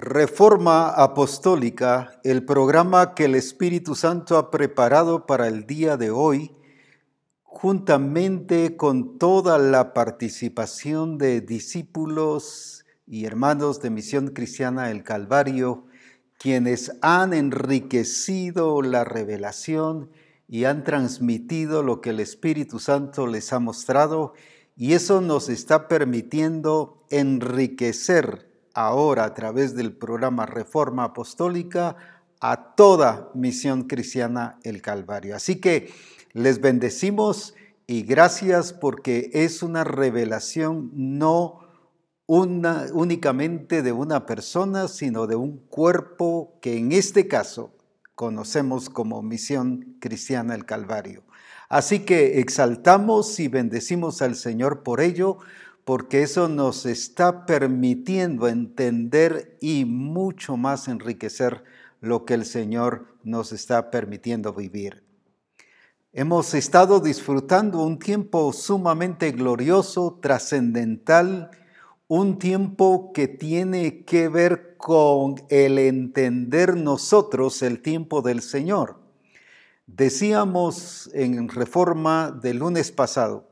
Reforma Apostólica, el programa que el Espíritu Santo ha preparado para el día de hoy, juntamente con toda la participación de discípulos y hermanos de Misión Cristiana El Calvario, quienes han enriquecido la revelación y han transmitido lo que el Espíritu Santo les ha mostrado, y eso nos está permitiendo enriquecer ahora a través del programa Reforma Apostólica a toda misión cristiana el Calvario. Así que les bendecimos y gracias porque es una revelación no una, únicamente de una persona, sino de un cuerpo que en este caso conocemos como misión cristiana el Calvario. Así que exaltamos y bendecimos al Señor por ello, porque eso nos está permitiendo entender y mucho más enriquecer lo que el Señor nos está permitiendo vivir. Hemos estado disfrutando un tiempo sumamente glorioso, trascendental, un tiempo que tiene que ver con el entender nosotros el tiempo del Señor. Decíamos en reforma del lunes pasado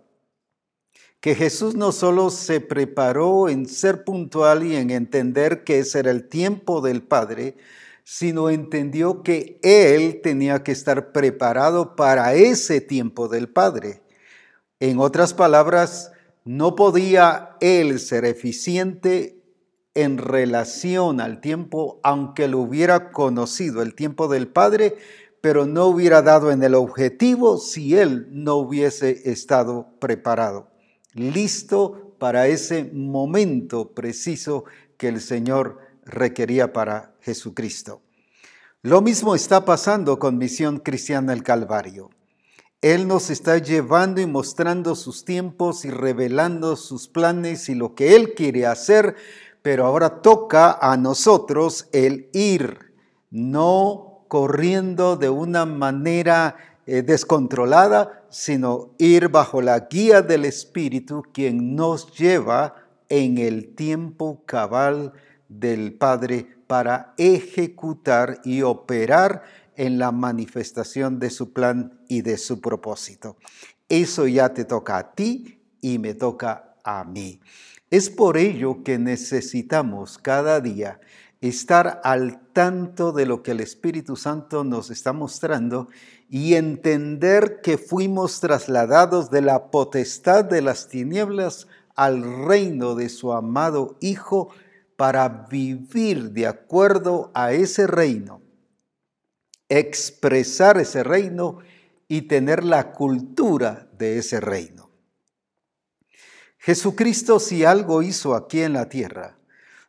que Jesús no solo se preparó en ser puntual y en entender que ese era el tiempo del Padre, sino entendió que Él tenía que estar preparado para ese tiempo del Padre. En otras palabras, no podía Él ser eficiente en relación al tiempo, aunque lo hubiera conocido el tiempo del Padre, pero no hubiera dado en el objetivo si Él no hubiese estado preparado listo para ese momento preciso que el Señor requería para Jesucristo. Lo mismo está pasando con Misión Cristiana el Calvario. Él nos está llevando y mostrando sus tiempos y revelando sus planes y lo que Él quiere hacer, pero ahora toca a nosotros el ir, no corriendo de una manera eh, descontrolada, sino ir bajo la guía del Espíritu, quien nos lleva en el tiempo cabal del Padre para ejecutar y operar en la manifestación de su plan y de su propósito. Eso ya te toca a ti y me toca a mí. Es por ello que necesitamos cada día estar al tanto de lo que el Espíritu Santo nos está mostrando y entender que fuimos trasladados de la potestad de las tinieblas al reino de su amado Hijo para vivir de acuerdo a ese reino, expresar ese reino y tener la cultura de ese reino. Jesucristo si algo hizo aquí en la tierra,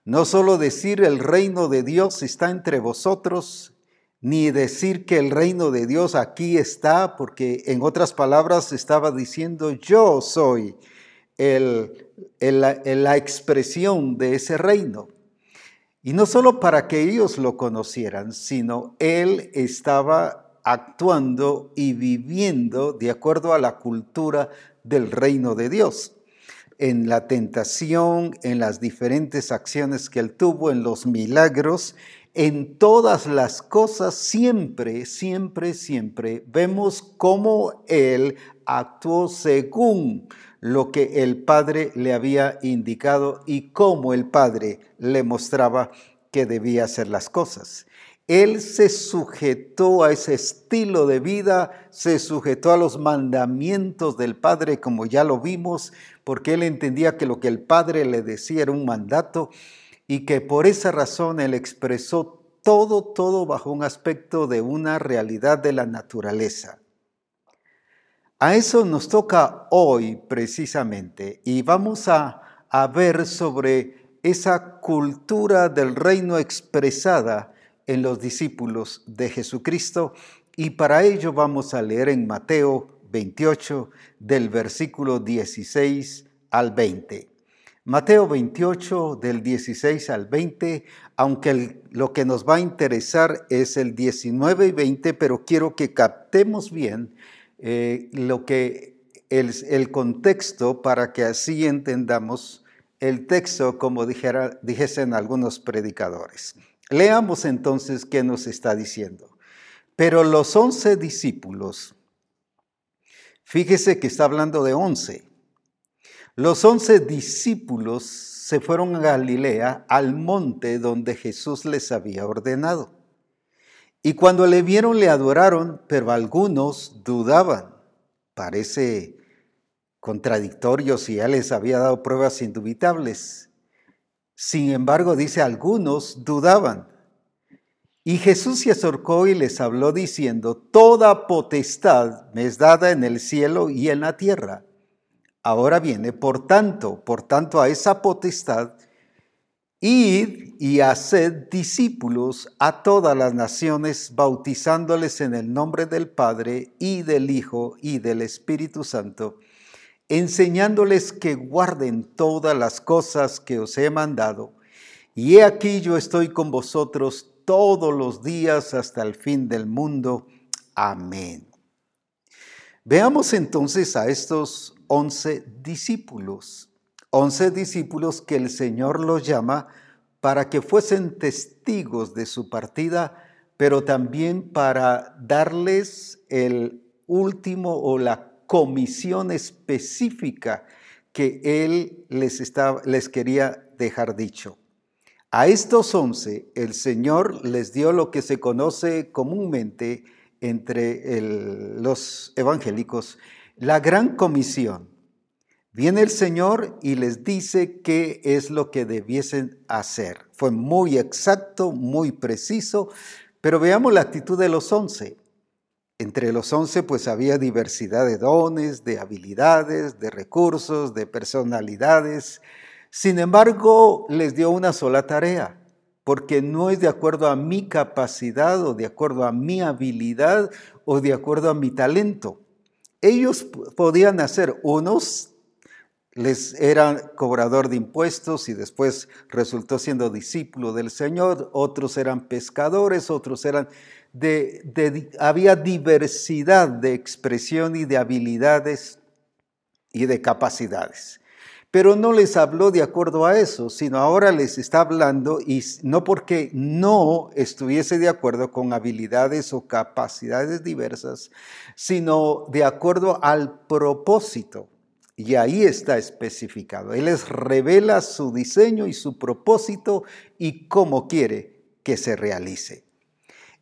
no solo decir el reino de Dios está entre vosotros, ni decir que el reino de Dios aquí está, porque en otras palabras estaba diciendo yo soy el, la expresión de ese reino. Y no solo para que ellos lo conocieran, sino Él estaba actuando y viviendo de acuerdo a la cultura del reino de Dios. En la tentación, en las diferentes acciones que Él tuvo, en los milagros, en todas las cosas, siempre, siempre, siempre vemos cómo Él actuó según lo que el Padre le había indicado y cómo el Padre le mostraba que debía hacer las cosas. Él se sujetó a ese estilo de vida, se sujetó a los mandamientos del Padre, como ya lo vimos, porque él entendía que lo que el Padre le decía era un mandato y que por esa razón él expresó todo, todo bajo un aspecto de una realidad de la naturaleza. A eso nos toca hoy precisamente y vamos a, a ver sobre esa cultura del reino expresada en los discípulos de Jesucristo y para ello vamos a leer en Mateo 28 del versículo 16 al 20. Mateo 28 del 16 al 20, aunque lo que nos va a interesar es el 19 y 20, pero quiero que captemos bien eh, lo que el, contexto para que así entendamos el texto como dijera, dijesen algunos predicadores. Leamos entonces qué nos está diciendo. Pero los once discípulos, fíjese que está hablando de once. Los once discípulos se fueron a Galilea, al monte donde Jesús les había ordenado. Y cuando le vieron le adoraron, pero algunos dudaban. Parece contradictorio si él les había dado pruebas indubitables. Sin embargo, dice, algunos dudaban. Y Jesús se acercó y les habló diciendo, Toda potestad me es dada en el cielo y en la tierra. Ahora viene, por tanto, por tanto a esa potestad, id y haced discípulos a todas las naciones, bautizándoles en el nombre del Padre y del Hijo y del Espíritu Santo enseñándoles que guarden todas las cosas que os he mandado. Y he aquí yo estoy con vosotros todos los días hasta el fin del mundo. Amén. Veamos entonces a estos once discípulos, once discípulos que el Señor los llama para que fuesen testigos de su partida, pero también para darles el último o la comisión específica que él les, les quería dejar dicho. A estos once el Señor les dio lo que se conoce comúnmente entre los evangélicos, la gran comisión. Viene el Señor y les dice qué es lo que debiesen hacer. Fue muy exacto, muy preciso, pero veamos la actitud de los once. Entre los once pues había diversidad de dones, de habilidades, de recursos, de personalidades. Sin embargo, les dio una sola tarea, porque no es de acuerdo a mi capacidad o de acuerdo a mi habilidad o de acuerdo a mi talento. Ellos podían hacer unos les era cobrador de impuestos y después resultó siendo discípulo del Señor, otros eran pescadores, otros eran había diversidad de expresión y de habilidades y de capacidades. Pero no les habló de acuerdo a eso, sino ahora les está hablando y no porque no estuviese de acuerdo con habilidades o capacidades diversas, sino de acuerdo al propósito. Y ahí está especificado. Él les revela su diseño y su propósito y cómo quiere que se realice.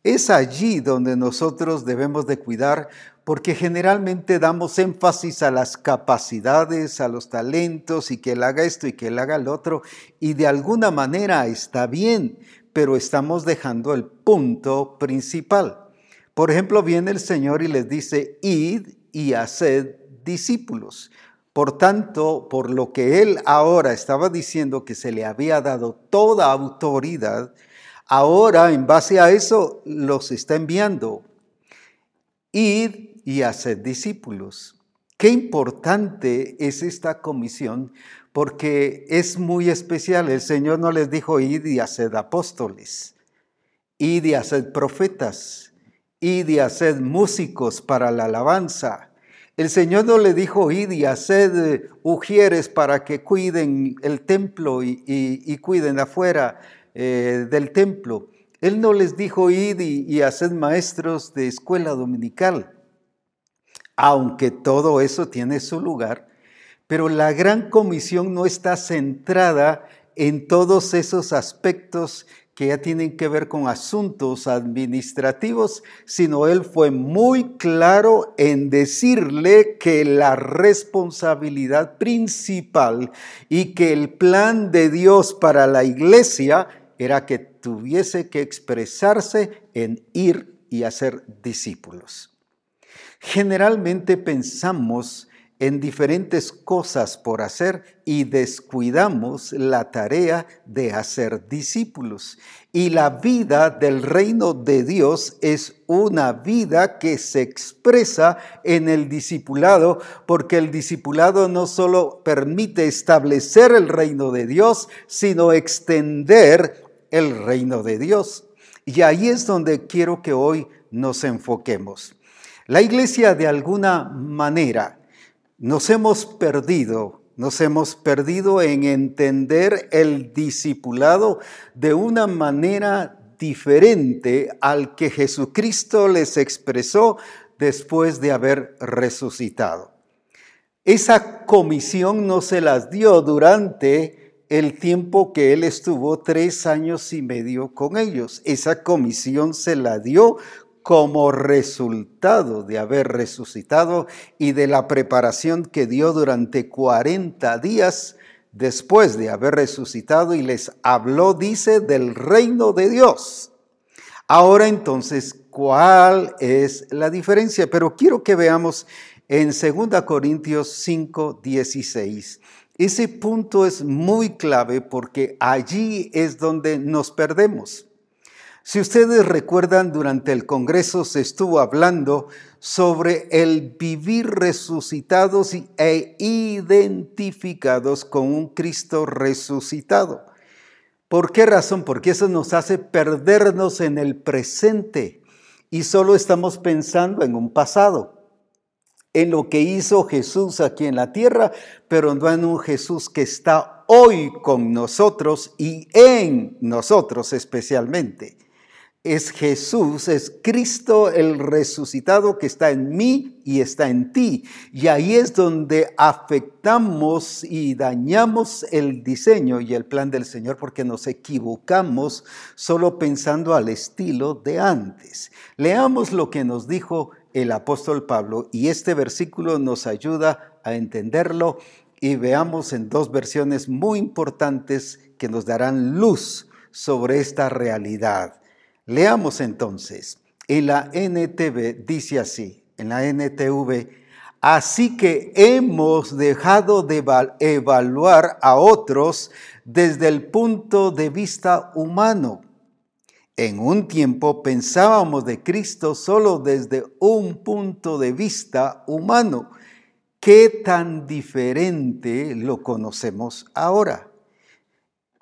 Es allí donde nosotros debemos de cuidar porque generalmente damos énfasis a las capacidades, a los talentos y que él haga esto y que él haga lo otro y de alguna manera está bien, pero estamos dejando el punto principal. Por ejemplo, viene el Señor y les dice, id y haced discípulos. Por tanto, por lo que él ahora estaba diciendo que se le había dado toda autoridad, Ahora, en base a eso, los está enviando. Id y hacer discípulos. Qué importante es esta comisión porque es muy especial. El Señor no les dijo id y haced apóstoles, id y haced profetas, id y haced músicos para la alabanza. El Señor no le dijo id y haced ujieres para que cuiden el templo y, y cuiden afuera eh, del templo. Él no les dijo id y, y haced maestros de escuela dominical, aunque todo eso tiene su lugar, pero la gran comisión no está centrada en todos esos aspectos que ya tienen que ver con asuntos administrativos, sino él fue muy claro en decirle que la responsabilidad principal y que el plan de Dios para la iglesia era que tuviese que expresarse en ir y hacer discípulos. Generalmente pensamos en diferentes cosas por hacer y descuidamos la tarea de hacer discípulos. Y la vida del reino de Dios es una vida que se expresa en el discipulado, porque el discipulado no solo permite establecer el reino de Dios, sino extender el reino de Dios. Y ahí es donde quiero que hoy nos enfoquemos. La iglesia de alguna manera nos hemos perdido Nos hemos perdido en entender el discipulado de una manera diferente al que Jesucristo les expresó después de haber resucitado. Esa comisión no se las dio durante el tiempo que él estuvo tres años y medio con ellos. Esa comisión se la dio como resultado de haber resucitado y de la preparación que dio durante 40 días después de haber resucitado y les habló, dice, del reino de Dios. Ahora entonces, ¿cuál es la diferencia? Pero quiero que veamos en 2 Corintios 5, 16. Ese punto es muy clave porque allí es donde nos perdemos. Si ustedes recuerdan, durante el Congreso se estuvo hablando sobre el vivir resucitados e identificados con un Cristo resucitado. ¿Por qué razón? Porque eso nos hace perdernos en el presente y solo estamos pensando en un pasado, en lo que hizo Jesús aquí en la tierra, pero no en un Jesús que está hoy con nosotros y en nosotros especialmente es Jesús, es Cristo el resucitado que está en mí y está en ti. Y ahí es donde afectamos y dañamos el diseño y el plan del Señor porque nos equivocamos solo pensando al estilo de antes. Leamos lo que nos dijo el apóstol Pablo y este versículo nos ayuda a entenderlo y veamos en dos versiones muy importantes que nos darán luz sobre esta realidad. Leamos entonces. En la NTV dice así, en la NTV, así que hemos dejado de evaluar a otros desde el punto de vista humano. En un tiempo pensábamos de Cristo solo desde un punto de vista humano. ¿Qué tan diferente lo conocemos ahora?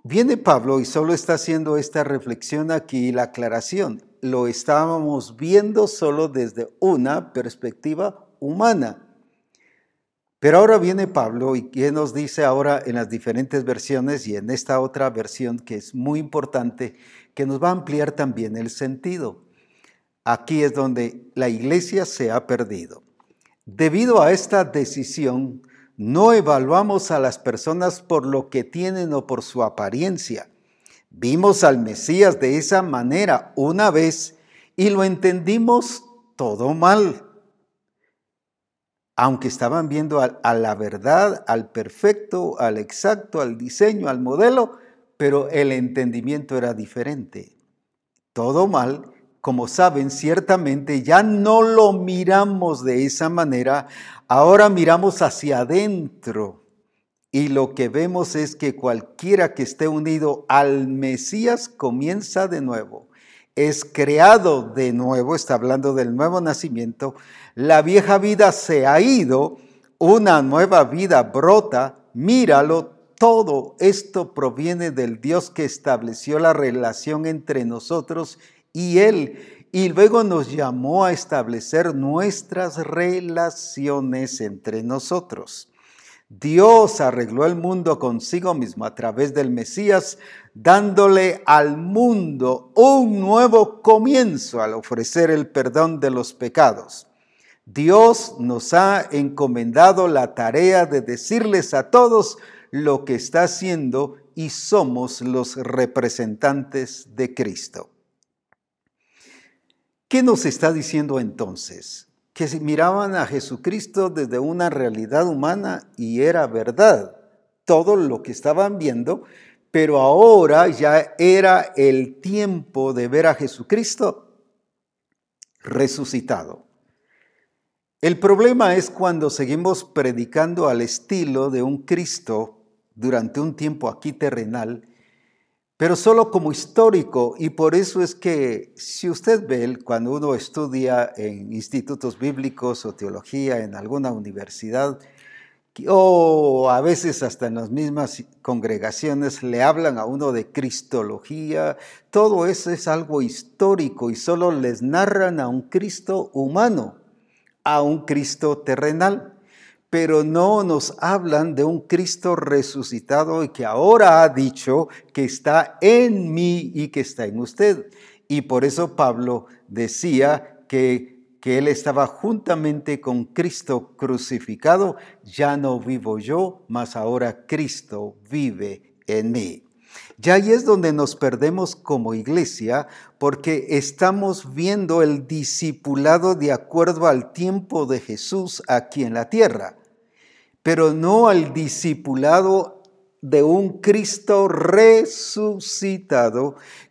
Viene Pablo y solo está haciendo esta reflexión aquí, la aclaración. Lo estábamos viendo solo desde una perspectiva humana. Pero ahora viene Pablo y ¿qué nos dice ahora en las diferentes versiones y en esta otra versión que es muy importante, que nos va a ampliar también el sentido? Aquí es donde la iglesia se ha perdido. Debido a esta decisión, no evaluamos a las personas por lo que tienen o por su apariencia. Vimos al Mesías de esa manera una vez y lo entendimos todo mal. Aunque estaban viendo a, la verdad, al perfecto, al exacto, al diseño, al modelo, pero el entendimiento era diferente. Todo mal como saben, ciertamente ya no lo miramos de esa manera, ahora miramos hacia adentro. Y lo que vemos es que cualquiera que esté unido al Mesías comienza de nuevo, es creado de nuevo, está hablando del nuevo nacimiento, la vieja vida se ha ido, una nueva vida brota, míralo, todo esto proviene del Dios que estableció la relación entre nosotros y Él. Y luego nos llamó a establecer nuestras relaciones entre nosotros. Dios arregló el mundo consigo mismo a través del Mesías, dándole al mundo un nuevo comienzo al ofrecer el perdón de los pecados. Dios nos ha encomendado la tarea de decirles a todos lo que está haciendo y somos los representantes de Cristo. ¿Qué nos está diciendo entonces? Que miraban a Jesucristo desde una realidad humana y era verdad todo lo que estaban viendo, pero ahora ya era el tiempo de ver a Jesucristo resucitado. El problema es cuando seguimos predicando al estilo de un Cristo durante un tiempo aquí terrenal pero solo como histórico. Y por eso es que si usted ve, cuando uno estudia en institutos bíblicos o teología en alguna universidad, o a veces hasta en las mismas congregaciones le hablan a uno de cristología, todo eso es algo histórico y solo les narran a un Cristo humano, a un Cristo terrenal. Pero no nos hablan de un Cristo resucitado y que ahora ha dicho que está en mí y que está en usted. Y por eso Pablo decía que, que él estaba juntamente con Cristo crucificado. Ya no vivo yo, mas ahora Cristo vive en mí. Ya ahí es donde nos perdemos como iglesia porque estamos viendo el discipulado de acuerdo al tiempo de Jesús aquí en la tierra pero no al discipulado de un Cristo resucitado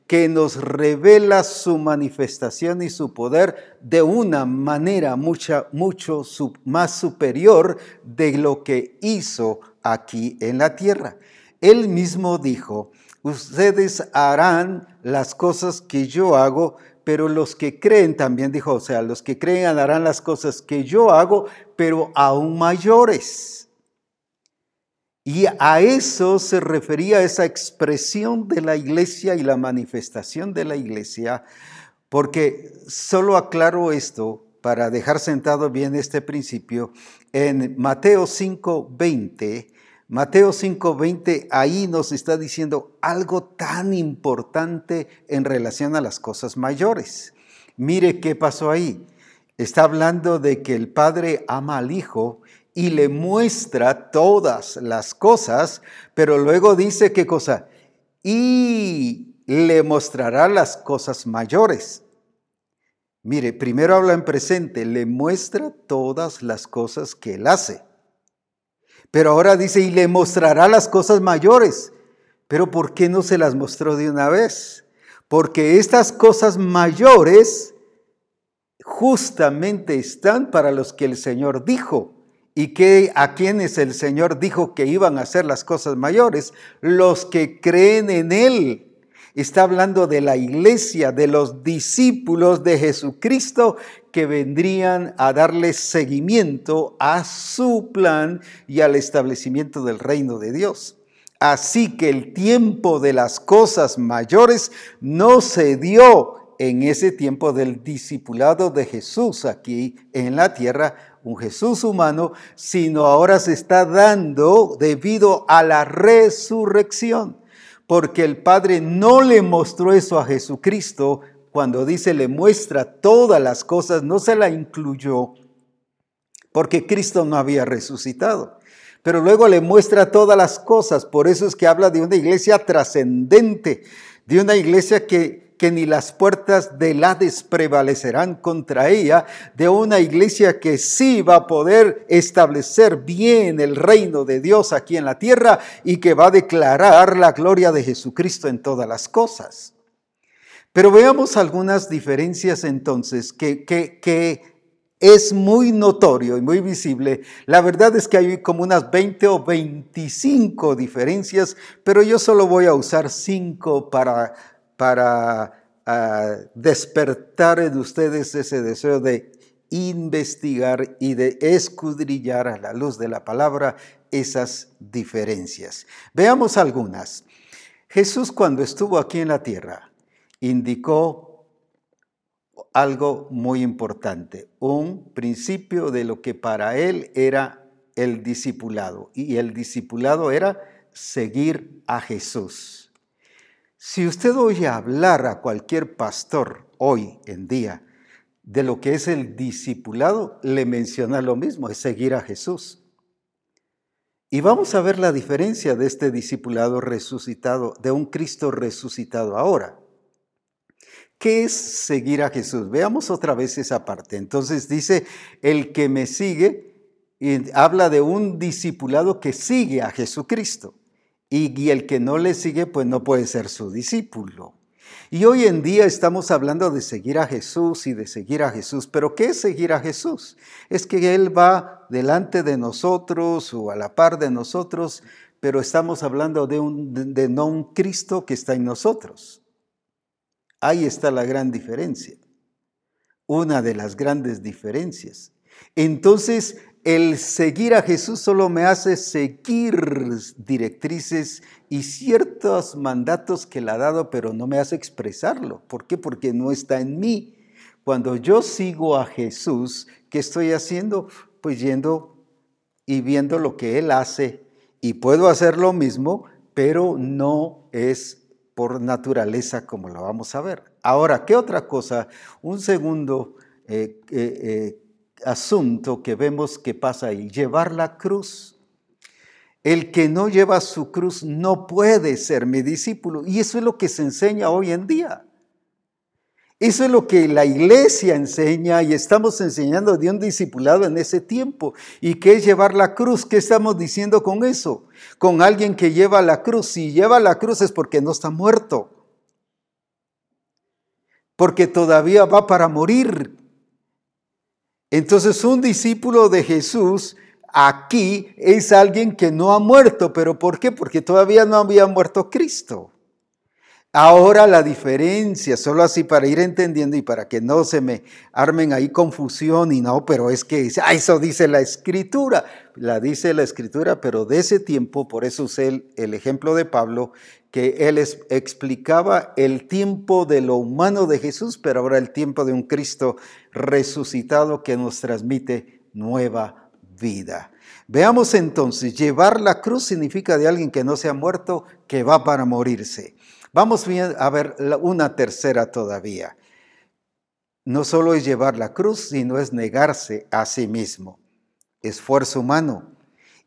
que nos revela su manifestación y su poder de una manera mucha, mucho más superior de lo que hizo aquí en la tierra. Él mismo dijo, ustedes harán las cosas que yo hago, pero los que creen, también dijo, o sea, los que creen harán las cosas que yo hago, pero aún mayores y a eso se refería esa expresión de la iglesia y la manifestación de la iglesia, porque solo aclaro esto para dejar sentado bien este principio. En Mateo 5:20, Mateo 5:20 ahí nos está diciendo algo tan importante en relación a las cosas mayores. Mire qué pasó ahí. Está hablando de que el Padre ama al Hijo y le muestra todas las cosas, pero luego dice qué cosa, y le mostrará las cosas mayores. Mire, primero habla en presente, le muestra todas las cosas que él hace. Pero ahora dice, y le mostrará las cosas mayores. Pero ¿por qué no se las mostró de una vez? Porque estas cosas mayores justamente están para los que el Señor dijo y que a quienes el Señor dijo que iban a hacer las cosas mayores, los que creen en Él. Está hablando de la iglesia, de los discípulos de Jesucristo que vendrían a darle seguimiento a su plan y al establecimiento del reino de Dios. Así que el tiempo de las cosas mayores no se dio en ese tiempo del discipulado de Jesús aquí en la tierra, un Jesús humano, sino ahora se está dando debido a la resurrección, porque el Padre no le mostró eso a Jesucristo. Cuando dice le muestra todas las cosas, no se la incluyó, porque Cristo no había resucitado. Pero luego le muestra todas las cosas, por eso es que habla de una iglesia trascendente, de una iglesia que que ni las puertas del Hades prevalecerán contra ella, de una iglesia que sí va a poder establecer bien el reino de Dios aquí en la tierra y que va a declarar la gloria de Jesucristo en todas las cosas. Pero veamos algunas diferencias entonces que, que, que es muy notorio y muy visible. La verdad es que hay como unas 20 o 25 diferencias, pero yo solo voy a usar 5 para para ah, despertar en ustedes ese deseo de investigar y de escudrillar a la luz de la palabra esas diferencias. Veamos algunas. Jesús cuando estuvo aquí en la tierra indicó algo muy importante, un principio de lo que para él era el discipulado. Y el discipulado era seguir a Jesús. Si usted oye hablar a cualquier pastor hoy en día de lo que es el discipulado, le menciona lo mismo, es seguir a Jesús. Y vamos a ver la diferencia de este discipulado resucitado, de un Cristo resucitado ahora. ¿Qué es seguir a Jesús? Veamos otra vez esa parte. Entonces dice, el que me sigue, y habla de un discipulado que sigue a Jesucristo y, el que no le sigue, pues no puede ser su discípulo. Y hoy en día estamos hablando de seguir a Jesús y de seguir a Jesús, pero ¿qué es seguir a Jesús? Es que Él va delante de nosotros o a la par de nosotros, pero estamos hablando de, un, de no un Cristo que está en nosotros. Ahí está la gran diferencia, una de las grandes diferencias. Entonces, el seguir a Jesús solo me hace seguir directrices y ciertos mandatos que le ha dado, pero no me hace expresarlo. ¿Por qué? Porque no está en mí. Cuando yo sigo a Jesús, ¿qué estoy haciendo? Pues yendo y viendo lo que Él hace y puedo hacer lo mismo, pero no es por naturaleza como lo vamos a ver. Ahora, ¿qué otra cosa? Un segundo eh, eh, eh, asunto que vemos que pasa ahí, llevar la cruz. El que no lleva su cruz no puede ser mi discípulo. Y eso es lo que se enseña hoy en día. Eso es lo que la iglesia enseña y estamos enseñando de un discipulado en ese tiempo. ¿Y qué es llevar la cruz? ¿Qué estamos diciendo con eso? Con alguien que lleva la cruz. Si lleva la cruz es porque no está muerto. Porque todavía va para morir. Entonces un discípulo de Jesús aquí es alguien que no ha muerto. ¿Pero por qué? Porque todavía no había muerto Cristo. Ahora la diferencia, solo así para ir entendiendo y para que no se me armen ahí confusión y no, pero es que ah, eso dice la escritura, la dice la escritura, pero de ese tiempo, por eso usé el, el ejemplo de Pablo, que él explicaba el tiempo de lo humano de Jesús, pero ahora el tiempo de un Cristo resucitado que nos transmite nueva vida. Veamos entonces, llevar la cruz significa de alguien que no se ha muerto, que va para morirse. Vamos a ver una tercera todavía. No solo es llevar la cruz, sino es negarse a sí mismo. Esfuerzo humano.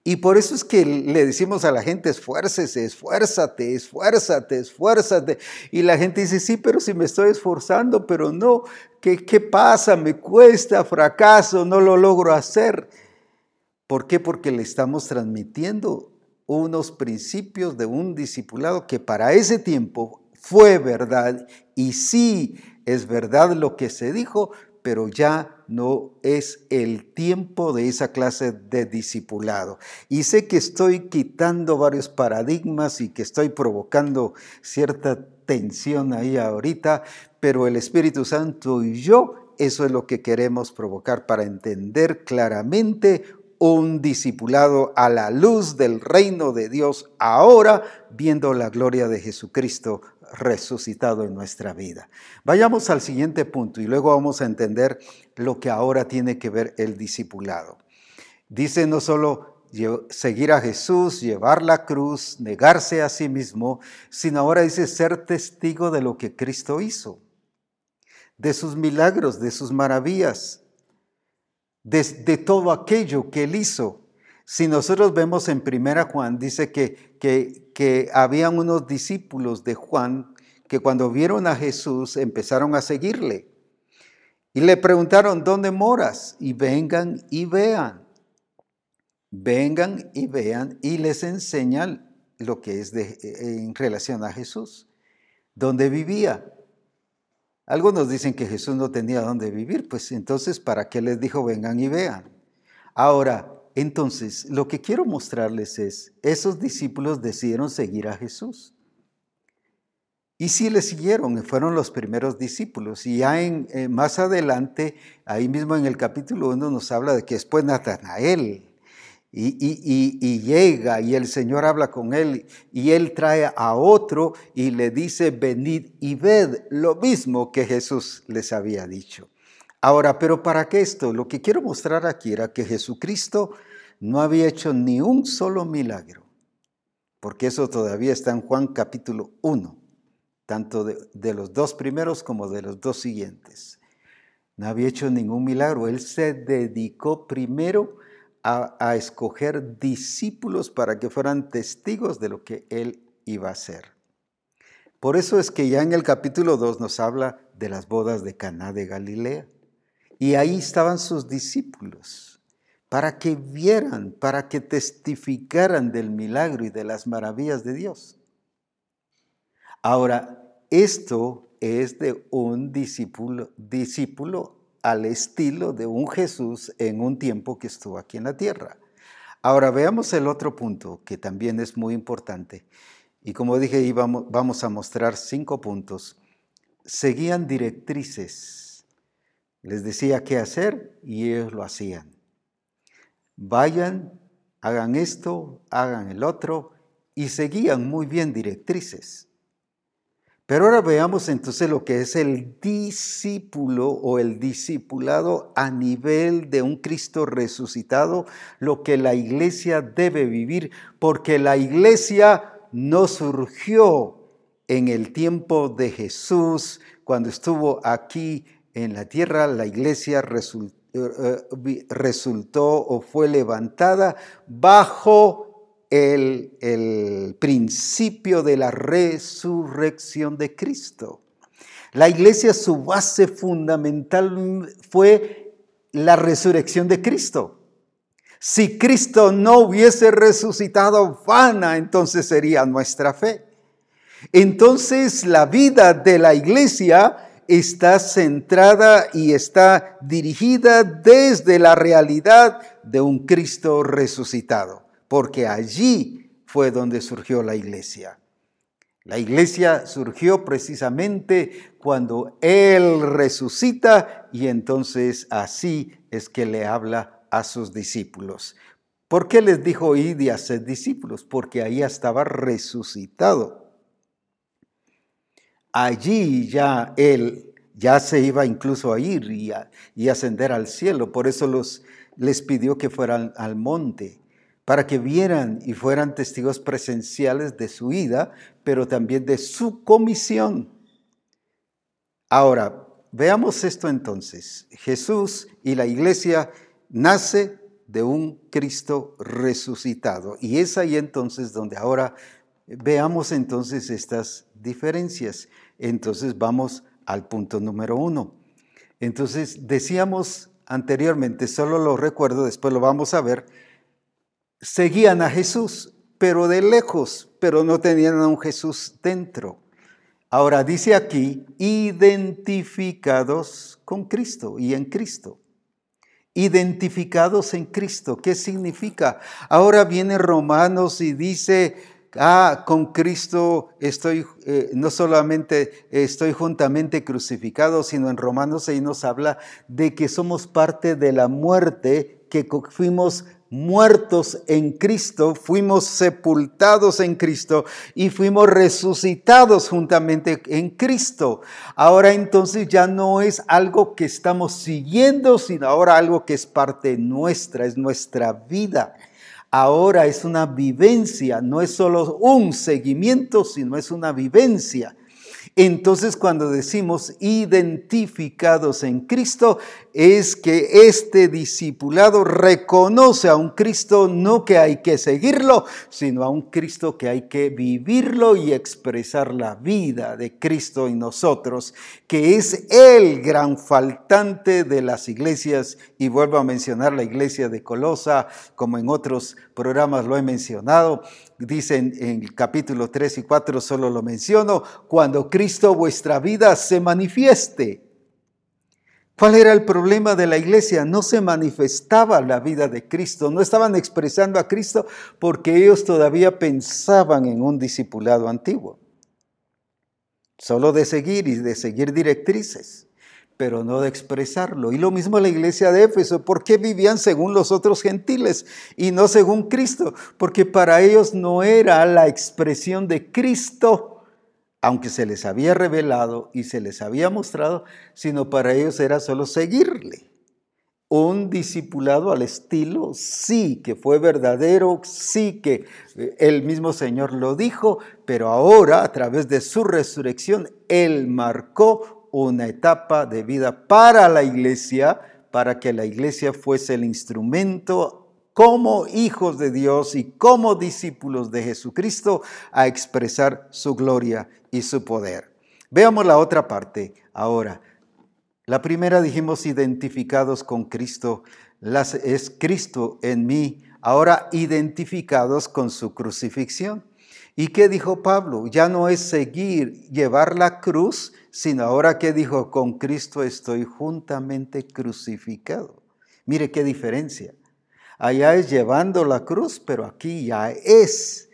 Y por eso es que le decimos a la gente, esfuércese, esfuérzate, esfuérzate, esfuérzate. Y la gente dice, sí, pero si me estoy esforzando, pero no, ¿qué, qué pasa? Me cuesta, fracaso, no lo logro hacer. ¿Por qué? Porque le estamos transmitiendo unos principios de un discipulado que para ese tiempo fue verdad y sí es verdad lo que se dijo, pero ya no es el tiempo de esa clase de discipulado. Y sé que estoy quitando varios paradigmas y que estoy provocando cierta tensión ahí ahorita, pero el Espíritu Santo y yo, eso es lo que queremos provocar para entender claramente un discipulado a la luz del reino de Dios ahora, viendo la gloria de Jesucristo resucitado en nuestra vida. Vayamos al siguiente punto y luego vamos a entender lo que ahora tiene que ver el discipulado. Dice no solo seguir a Jesús, llevar la cruz, negarse a sí mismo, sino ahora dice ser testigo de lo que Cristo hizo, de sus milagros, de sus maravillas, de, todo aquello que él hizo. Si nosotros vemos en Primera Juan, dice que, que, que habían unos discípulos de Juan que cuando vieron a Jesús empezaron a seguirle. Y le preguntaron, ¿dónde moras? Y vengan y vean. Vengan y vean y les enseñan lo que es de, en relación a Jesús. ¿Dónde vivía? Algunos dicen que Jesús no tenía dónde vivir, pues entonces, ¿para qué les dijo vengan y vean? Ahora, entonces, lo que quiero mostrarles es, esos discípulos decidieron seguir a Jesús. Y sí le siguieron, fueron los primeros discípulos. Y ya en, eh, más adelante, ahí mismo en el capítulo 1 nos habla de que después Natanael y, llega y el Señor habla con él y él trae a otro y le dice, venid y ved lo mismo que Jesús les había dicho. Ahora, pero ¿para qué esto? Lo que quiero mostrar aquí era que Jesucristo no había hecho ni un solo milagro, porque eso todavía está en Juan capítulo 1, tanto de, de los dos primeros como de los dos siguientes. No había hecho ningún milagro, él se dedicó primero a, escoger discípulos para que fueran testigos de lo que él iba a hacer. Por eso es que ya en el capítulo 2 nos habla de las bodas de Caná de Galilea. Y ahí estaban sus discípulos para que vieran, para que testificaran del milagro y de las maravillas de Dios. Ahora, esto es de un discípulo, discípulo al estilo de un Jesús en un tiempo que estuvo aquí en la tierra. Ahora veamos el otro punto que también es muy importante. Y como dije, íbamos, vamos a mostrar cinco puntos. Seguían directrices. Les decía qué hacer y ellos lo hacían. Vayan, hagan esto, hagan el otro y seguían muy bien directrices. Pero ahora veamos entonces lo que es el discípulo o el discipulado a nivel de un Cristo resucitado, lo que la iglesia debe vivir, porque la iglesia no surgió en el tiempo de Jesús, cuando estuvo aquí en la tierra, la iglesia resultó, eh, eh, resultó o fue levantada bajo el, principio de la resurrección de Cristo. La iglesia, su base fundamental fue la resurrección de Cristo. Si Cristo no hubiese resucitado, vana entonces sería nuestra fe. Entonces la vida de la iglesia está centrada y está dirigida desde la realidad de un Cristo resucitado porque allí fue donde surgió la iglesia. La iglesia surgió precisamente cuando Él resucita y entonces así es que le habla a sus discípulos. ¿Por qué les dijo id y hacer discípulos? Porque ahí estaba resucitado. Allí ya Él ya se iba incluso a ir y, a, ascender al cielo. Por eso les pidió que fueran al monte para que vieran y fueran testigos presenciales de su vida, pero también de su comisión. Ahora, veamos esto entonces. Jesús y la iglesia nace de un Cristo resucitado. Y es ahí entonces donde ahora veamos entonces estas diferencias. Entonces vamos al punto número uno. Entonces decíamos anteriormente, solo lo recuerdo, después lo vamos a ver, seguían a Jesús, pero de lejos, pero no tenían a un Jesús dentro. Ahora dice aquí, identificados con Cristo y en Cristo. Identificados en Cristo, ¿qué significa? Ahora viene Romanos y dice, ah, con Cristo estoy, eh, no solamente estoy juntamente crucificado, sino en Romanos ahí nos habla de que somos parte de la muerte, que fuimos muertos en Cristo, fuimos sepultados en Cristo y fuimos resucitados juntamente en Cristo. Ahora entonces ya no es algo que estamos siguiendo, sino ahora algo que es parte nuestra, es nuestra vida. Ahora es una vivencia, no es solo un seguimiento, sino es una vivencia. Entonces cuando decimos identificados en Cristo, es que este discipulado reconoce a un Cristo no que hay que seguirlo, sino a un Cristo que hay que vivirlo y expresar la vida de Cristo en nosotros, que es el gran faltante de las iglesias. Y vuelvo a mencionar la iglesia de Colosa, como en otros programas lo he mencionado. Dicen en el capítulo 3 y 4, solo lo menciono, cuando Cristo vuestra vida se manifieste ¿Cuál era el problema de la iglesia? No se manifestaba la vida de Cristo, no estaban expresando a Cristo porque ellos todavía pensaban en un discipulado antiguo. Solo de seguir y de seguir directrices, pero no de expresarlo. Y lo mismo la iglesia de Éfeso, ¿por qué vivían según los otros gentiles y no según Cristo? Porque para ellos no era la expresión de Cristo aunque se les había revelado y se les había mostrado, sino para ellos era solo seguirle. Un discipulado al estilo, sí, que fue verdadero, sí, que eh, el mismo Señor lo dijo, pero ahora a través de su resurrección, Él marcó una etapa de vida para la iglesia, para que la iglesia fuese el instrumento como hijos de Dios y como discípulos de Jesucristo a expresar su gloria y su poder. Veamos la otra parte ahora. La primera dijimos identificados con Cristo, las, es Cristo en mí, ahora identificados con su crucifixión. ¿Y qué dijo Pablo? Ya no es seguir, llevar la cruz, sino ahora que dijo, con Cristo estoy juntamente crucificado. Mire qué diferencia. Allá es llevando la cruz, pero aquí ya es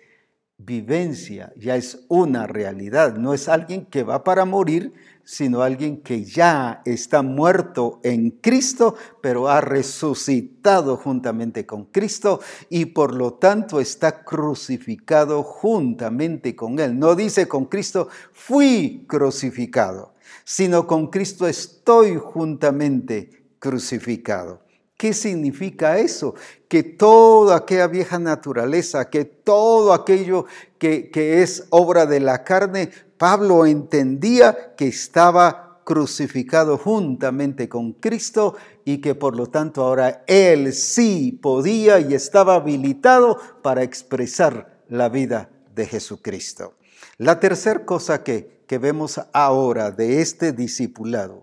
vivencia, ya es una realidad. No es alguien que va para morir, sino alguien que ya está muerto en Cristo, pero ha resucitado juntamente con Cristo y por lo tanto está crucificado juntamente con Él. No dice con Cristo fui crucificado, sino con Cristo estoy juntamente crucificado. ¿Qué significa eso? Que toda aquella vieja naturaleza, que todo aquello que, es obra de la carne, Pablo entendía que estaba crucificado juntamente con Cristo y que por lo tanto ahora él sí podía y estaba habilitado para expresar la vida de Jesucristo. La tercera cosa que, que vemos ahora de este discipulado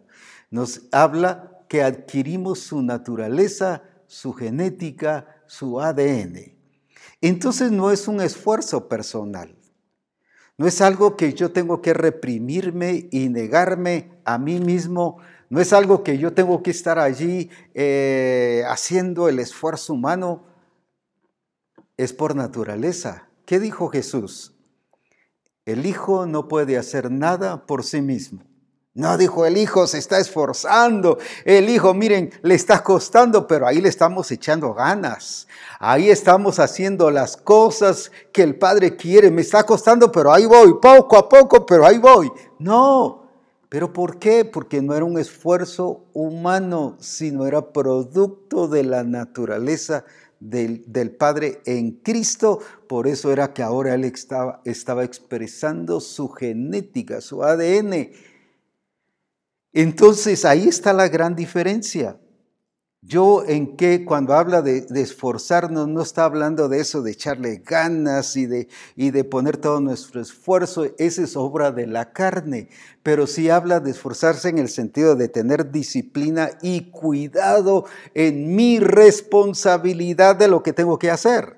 nos habla que adquirimos su naturaleza, su genética, su ADN. Entonces no es un esfuerzo personal. No es algo que yo tengo que reprimirme y negarme a mí mismo. No es algo que yo tengo que estar allí eh, haciendo el esfuerzo humano. Es por naturaleza. ¿Qué dijo Jesús? El Hijo no puede hacer nada por sí mismo. No, dijo el hijo, se está esforzando. El hijo, miren, le está costando, pero ahí le estamos echando ganas. Ahí estamos haciendo las cosas que el Padre quiere. Me está costando, pero ahí voy, poco a poco, pero ahí voy. No, pero ¿por qué? Porque no era un esfuerzo humano, sino era producto de la naturaleza del, del, Padre en Cristo. Por eso era que ahora Él estaba, estaba expresando su genética, su ADN entonces ahí está la gran diferencia. Yo en que cuando habla de, esforzarnos no está hablando de eso, de echarle ganas y de, y de poner todo nuestro esfuerzo, esa es obra de la carne, pero sí habla de esforzarse en el sentido de tener disciplina y cuidado en mi responsabilidad de lo que tengo que hacer.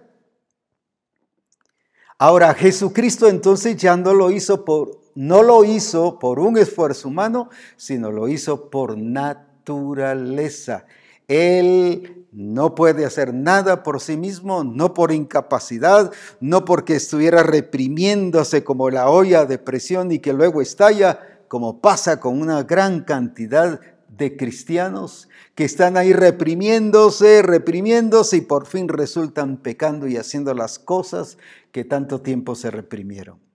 Ahora, Jesucristo entonces ya no lo hizo por no lo hizo por un esfuerzo humano, sino lo hizo por naturaleza. Él no puede hacer nada por sí mismo, no por incapacidad, no porque estuviera reprimiéndose como la olla de presión y que luego estalla, como pasa con una gran cantidad de cristianos que están ahí reprimiéndose, reprimiéndose y por fin resultan pecando y haciendo las cosas que tanto tiempo se reprimieron.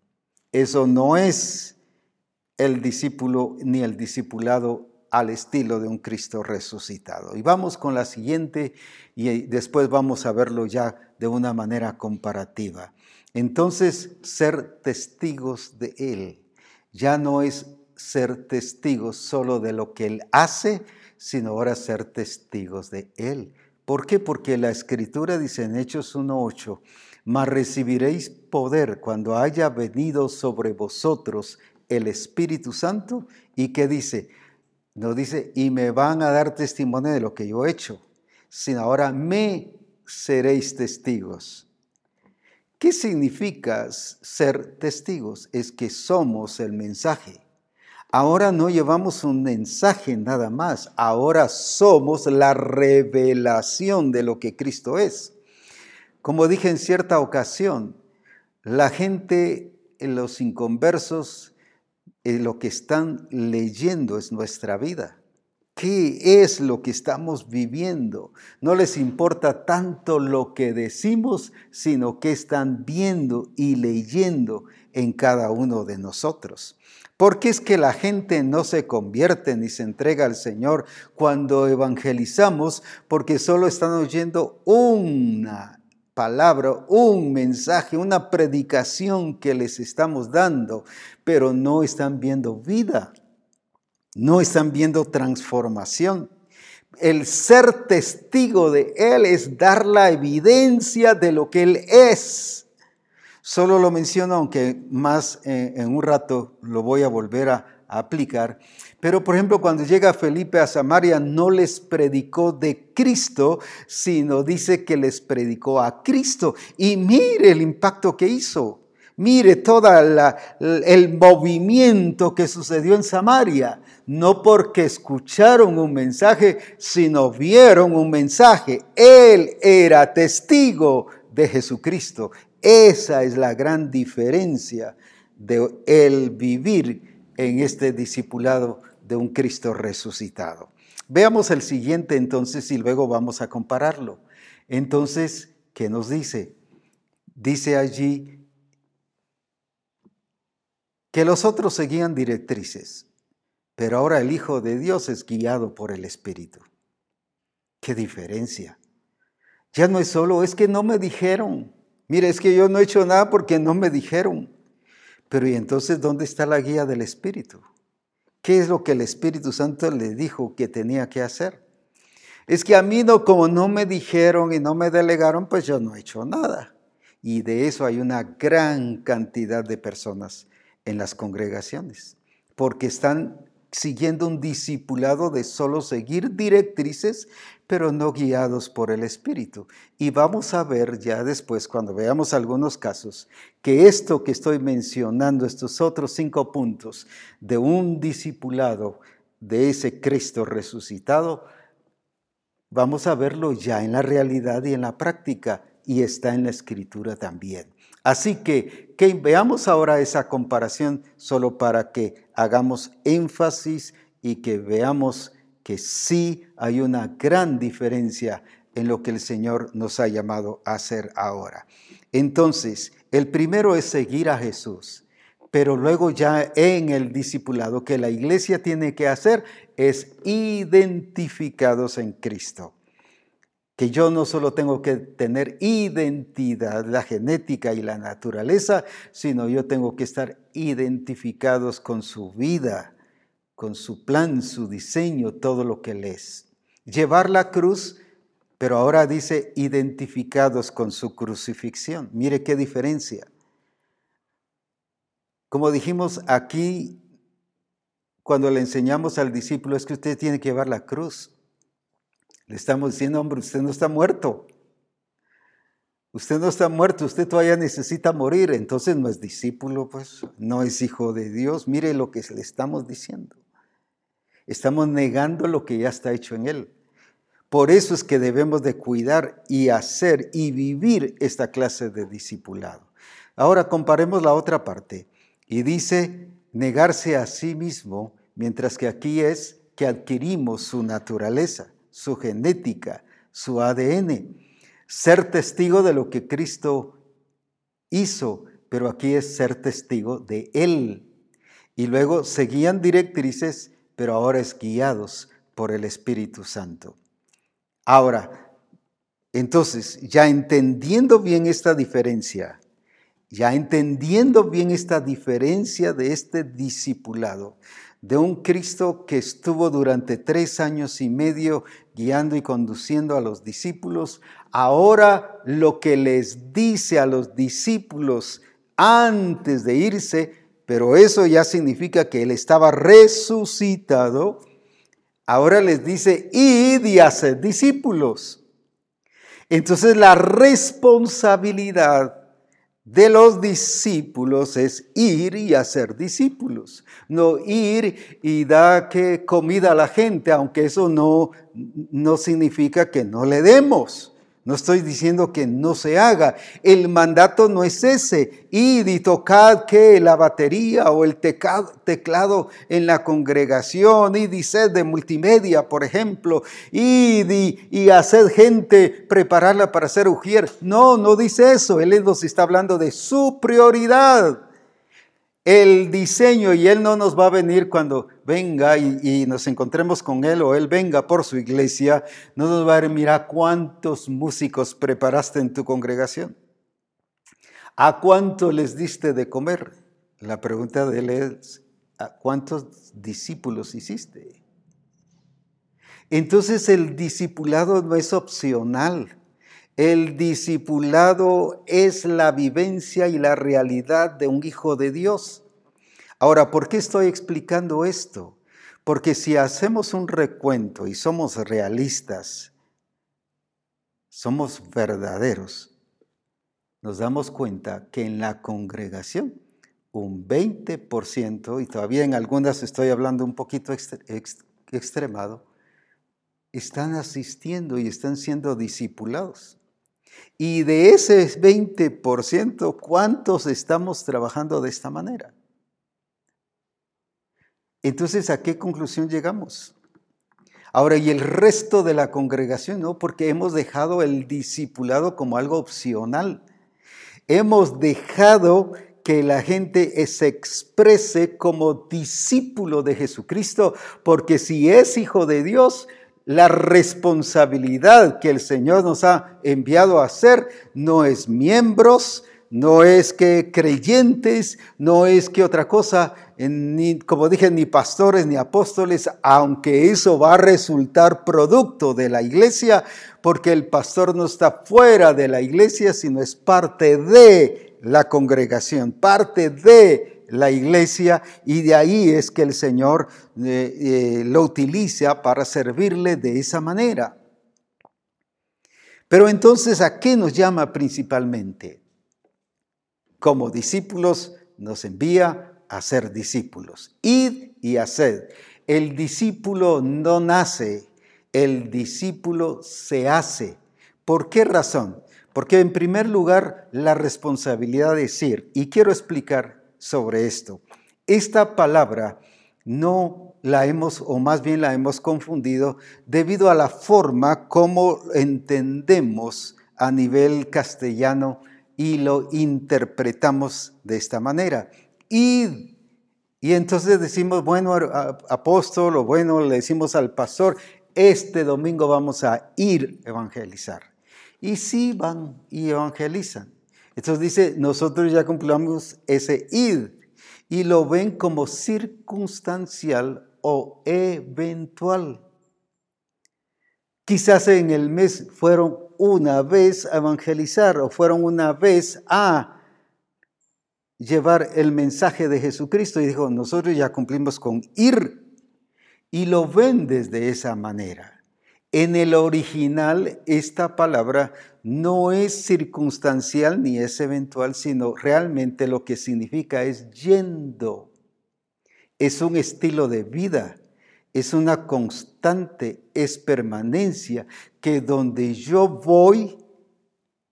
Eso no es el discípulo ni el discipulado al estilo de un Cristo resucitado. Y vamos con la siguiente y después vamos a verlo ya de una manera comparativa. Entonces, ser testigos de Él ya no es ser testigos solo de lo que Él hace, sino ahora ser testigos de Él. ¿Por qué? Porque la escritura dice en Hechos 1.8, mas recibiréis poder cuando haya venido sobre vosotros el Espíritu Santo. ¿Y qué dice? No dice, y me van a dar testimonio de lo que yo he hecho, sino ahora me seréis testigos. ¿Qué significa ser testigos? Es que somos el mensaje. Ahora no llevamos un mensaje nada más, ahora somos la revelación de lo que Cristo es. Como dije en cierta ocasión, la gente, los inconversos, eh, lo que están leyendo es nuestra vida. ¿Qué es lo que estamos viviendo? No les importa tanto lo que decimos, sino que están viendo y leyendo en cada uno de nosotros. Porque es que la gente no se convierte ni se entrega al Señor cuando evangelizamos, porque solo están oyendo una palabra, un mensaje, una predicación que les estamos dando, pero no están viendo vida, no están viendo transformación. El ser testigo de Él es dar la evidencia de lo que Él es. Solo lo menciono, aunque más eh, en un rato lo voy a volver a aplicar. Pero, por ejemplo, cuando llega Felipe a Samaria, no les predicó de Cristo, sino dice que les predicó a Cristo. Y mire el impacto que hizo. Mire todo el movimiento que sucedió en Samaria. No porque escucharon un mensaje, sino vieron un mensaje. Él era testigo de Jesucristo. Esa es la gran diferencia de el vivir en este discipulado de un Cristo resucitado. Veamos el siguiente entonces y luego vamos a compararlo. Entonces, ¿qué nos dice? Dice allí que los otros seguían directrices, pero ahora el Hijo de Dios es guiado por el Espíritu. ¿Qué diferencia? Ya no es solo, es que no me dijeron. Mire, es que yo no he hecho nada porque no me dijeron. Pero ¿y entonces dónde está la guía del Espíritu? ¿Qué es lo que el Espíritu Santo le dijo que tenía que hacer? Es que a mí no, como no me dijeron y no me delegaron, pues yo no he hecho nada. Y de eso hay una gran cantidad de personas en las congregaciones, porque están siguiendo un discipulado de solo seguir directrices, pero no guiados por el Espíritu. Y vamos a ver ya después, cuando veamos algunos casos, que esto que estoy mencionando, estos otros cinco puntos de un discipulado de ese Cristo resucitado, vamos a verlo ya en la realidad y en la práctica, y está en la escritura también. Así que, veamos ahora esa comparación solo para que hagamos énfasis y que veamos que sí hay una gran diferencia en lo que el Señor nos ha llamado a hacer ahora. Entonces, el primero es seguir a Jesús, pero luego ya en el discipulado que la iglesia tiene que hacer es identificados en Cristo que yo no solo tengo que tener identidad, la genética y la naturaleza, sino yo tengo que estar identificados con su vida, con su plan, su diseño, todo lo que él es. Llevar la cruz, pero ahora dice identificados con su crucifixión. Mire qué diferencia. Como dijimos aquí, cuando le enseñamos al discípulo, es que usted tiene que llevar la cruz. Le estamos diciendo, hombre, usted no está muerto. Usted no está muerto, usted todavía necesita morir. Entonces no es discípulo, pues no es hijo de Dios. Mire lo que le estamos diciendo. Estamos negando lo que ya está hecho en él. Por eso es que debemos de cuidar y hacer y vivir esta clase de discipulado. Ahora comparemos la otra parte. Y dice negarse a sí mismo, mientras que aquí es que adquirimos su naturaleza su genética, su ADN, ser testigo de lo que Cristo hizo, pero aquí es ser testigo de Él. Y luego seguían directrices, pero ahora es guiados por el Espíritu Santo. Ahora, entonces, ya entendiendo bien esta diferencia, ya entendiendo bien esta diferencia de este discipulado, de un Cristo que estuvo durante tres años y medio guiando y conduciendo a los discípulos, ahora lo que les dice a los discípulos antes de irse, pero eso ya significa que Él estaba resucitado, ahora les dice, id y haced discípulos. Entonces la responsabilidad de los discípulos es ir y hacer discípulos, no ir y dar que comida a la gente, aunque eso no, no significa que no le demos. No estoy diciendo que no se haga. El mandato no es ese. Id y tocad que la batería o el teclado en la congregación. Id y sed de multimedia, por ejemplo. Id y, y haced gente prepararla para ser ujier. No, no dice eso. Él nos está hablando de su prioridad el diseño y Él no nos va a venir cuando venga y, nos encontremos con Él o Él venga por su iglesia, no nos va a decir, mira cuántos músicos preparaste en tu congregación. ¿A cuánto les diste de comer? La pregunta de Él es, ¿a cuántos discípulos hiciste? Entonces el discipulado no es opcional. El discipulado es la vivencia y la realidad de un hijo de Dios. Ahora, ¿por qué estoy explicando esto? Porque si hacemos un recuento y somos realistas, somos verdaderos, nos damos cuenta que en la congregación un 20%, y todavía en algunas estoy hablando un poquito extremado, están asistiendo y están siendo discipulados. Y de ese 20%, ¿cuántos estamos trabajando de esta manera? Entonces, ¿a qué conclusión llegamos? Ahora, y el resto de la congregación, ¿no? Porque hemos dejado el discipulado como algo opcional. Hemos dejado que la gente se exprese como discípulo de Jesucristo, porque si es hijo de Dios, la responsabilidad que el Señor nos ha enviado a hacer no es miembros, no es que creyentes, no es que otra cosa, ni, como dije, ni pastores ni apóstoles, aunque eso va a resultar producto de la iglesia, porque el pastor no está fuera de la iglesia, sino es parte de la congregación, parte de la iglesia y de ahí es que el Señor eh, eh, lo utiliza para servirle de esa manera. Pero entonces, ¿a qué nos llama principalmente? Como discípulos nos envía a ser discípulos. Id y haced. El discípulo no nace, el discípulo se hace. ¿Por qué razón? Porque en primer lugar, la responsabilidad de decir, y quiero explicar sobre esto, esta palabra no la hemos, o más bien la hemos confundido, debido a la forma como entendemos a nivel castellano y lo interpretamos de esta manera. Y, y entonces decimos, bueno, apóstol, o bueno, le decimos al pastor, este domingo vamos a ir evangelizar y sí van y evangelizan. Entonces dice, nosotros ya cumplamos ese id y lo ven como circunstancial o eventual. Quizás en el mes fueron una vez a evangelizar o fueron una vez a llevar el mensaje de Jesucristo y dijo, nosotros ya cumplimos con ir y lo ven desde esa manera. En el original, esta palabra no es circunstancial ni es eventual, sino realmente lo que significa es yendo. Es un estilo de vida, es una constante, es permanencia, que donde yo voy,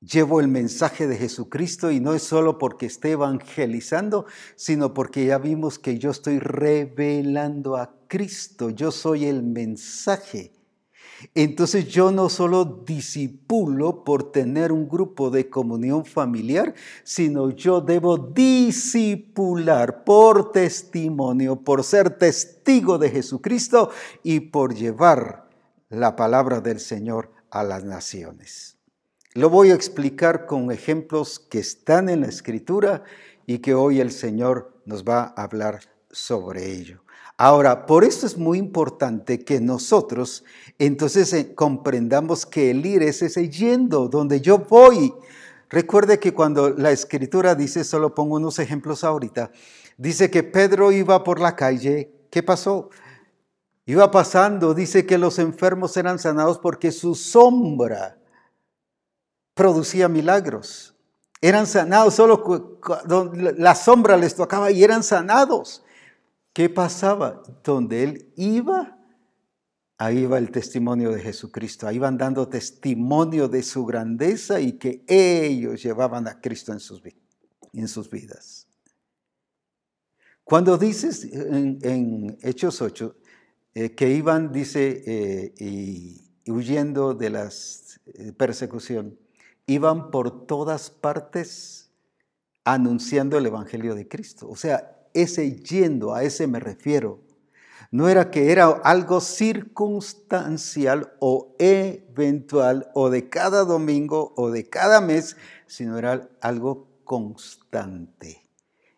llevo el mensaje de Jesucristo y no es solo porque esté evangelizando, sino porque ya vimos que yo estoy revelando a Cristo, yo soy el mensaje. Entonces yo no solo disipulo por tener un grupo de comunión familiar, sino yo debo disipular por testimonio, por ser testigo de Jesucristo y por llevar la palabra del Señor a las naciones. Lo voy a explicar con ejemplos que están en la escritura y que hoy el Señor nos va a hablar sobre ello. Ahora, por eso es muy importante que nosotros entonces eh, comprendamos que el ir es ese yendo, donde yo voy. Recuerde que cuando la escritura dice, solo pongo unos ejemplos ahorita, dice que Pedro iba por la calle, ¿qué pasó? Iba pasando, dice que los enfermos eran sanados porque su sombra producía milagros. Eran sanados, solo la sombra les tocaba y eran sanados. ¿Qué pasaba? Donde él iba, ahí iba el testimonio de Jesucristo. Ahí iban dando testimonio de su grandeza y que ellos llevaban a Cristo en sus, en sus vidas. Cuando dices en, Hechos 8 eh, que iban, dice, eh, y, huyendo de la eh, persecución, iban por todas partes anunciando el Evangelio de Cristo. O sea, ese yendo, a ese me refiero. No era que era algo circunstancial o eventual o de cada domingo o de cada mes, sino era algo constante.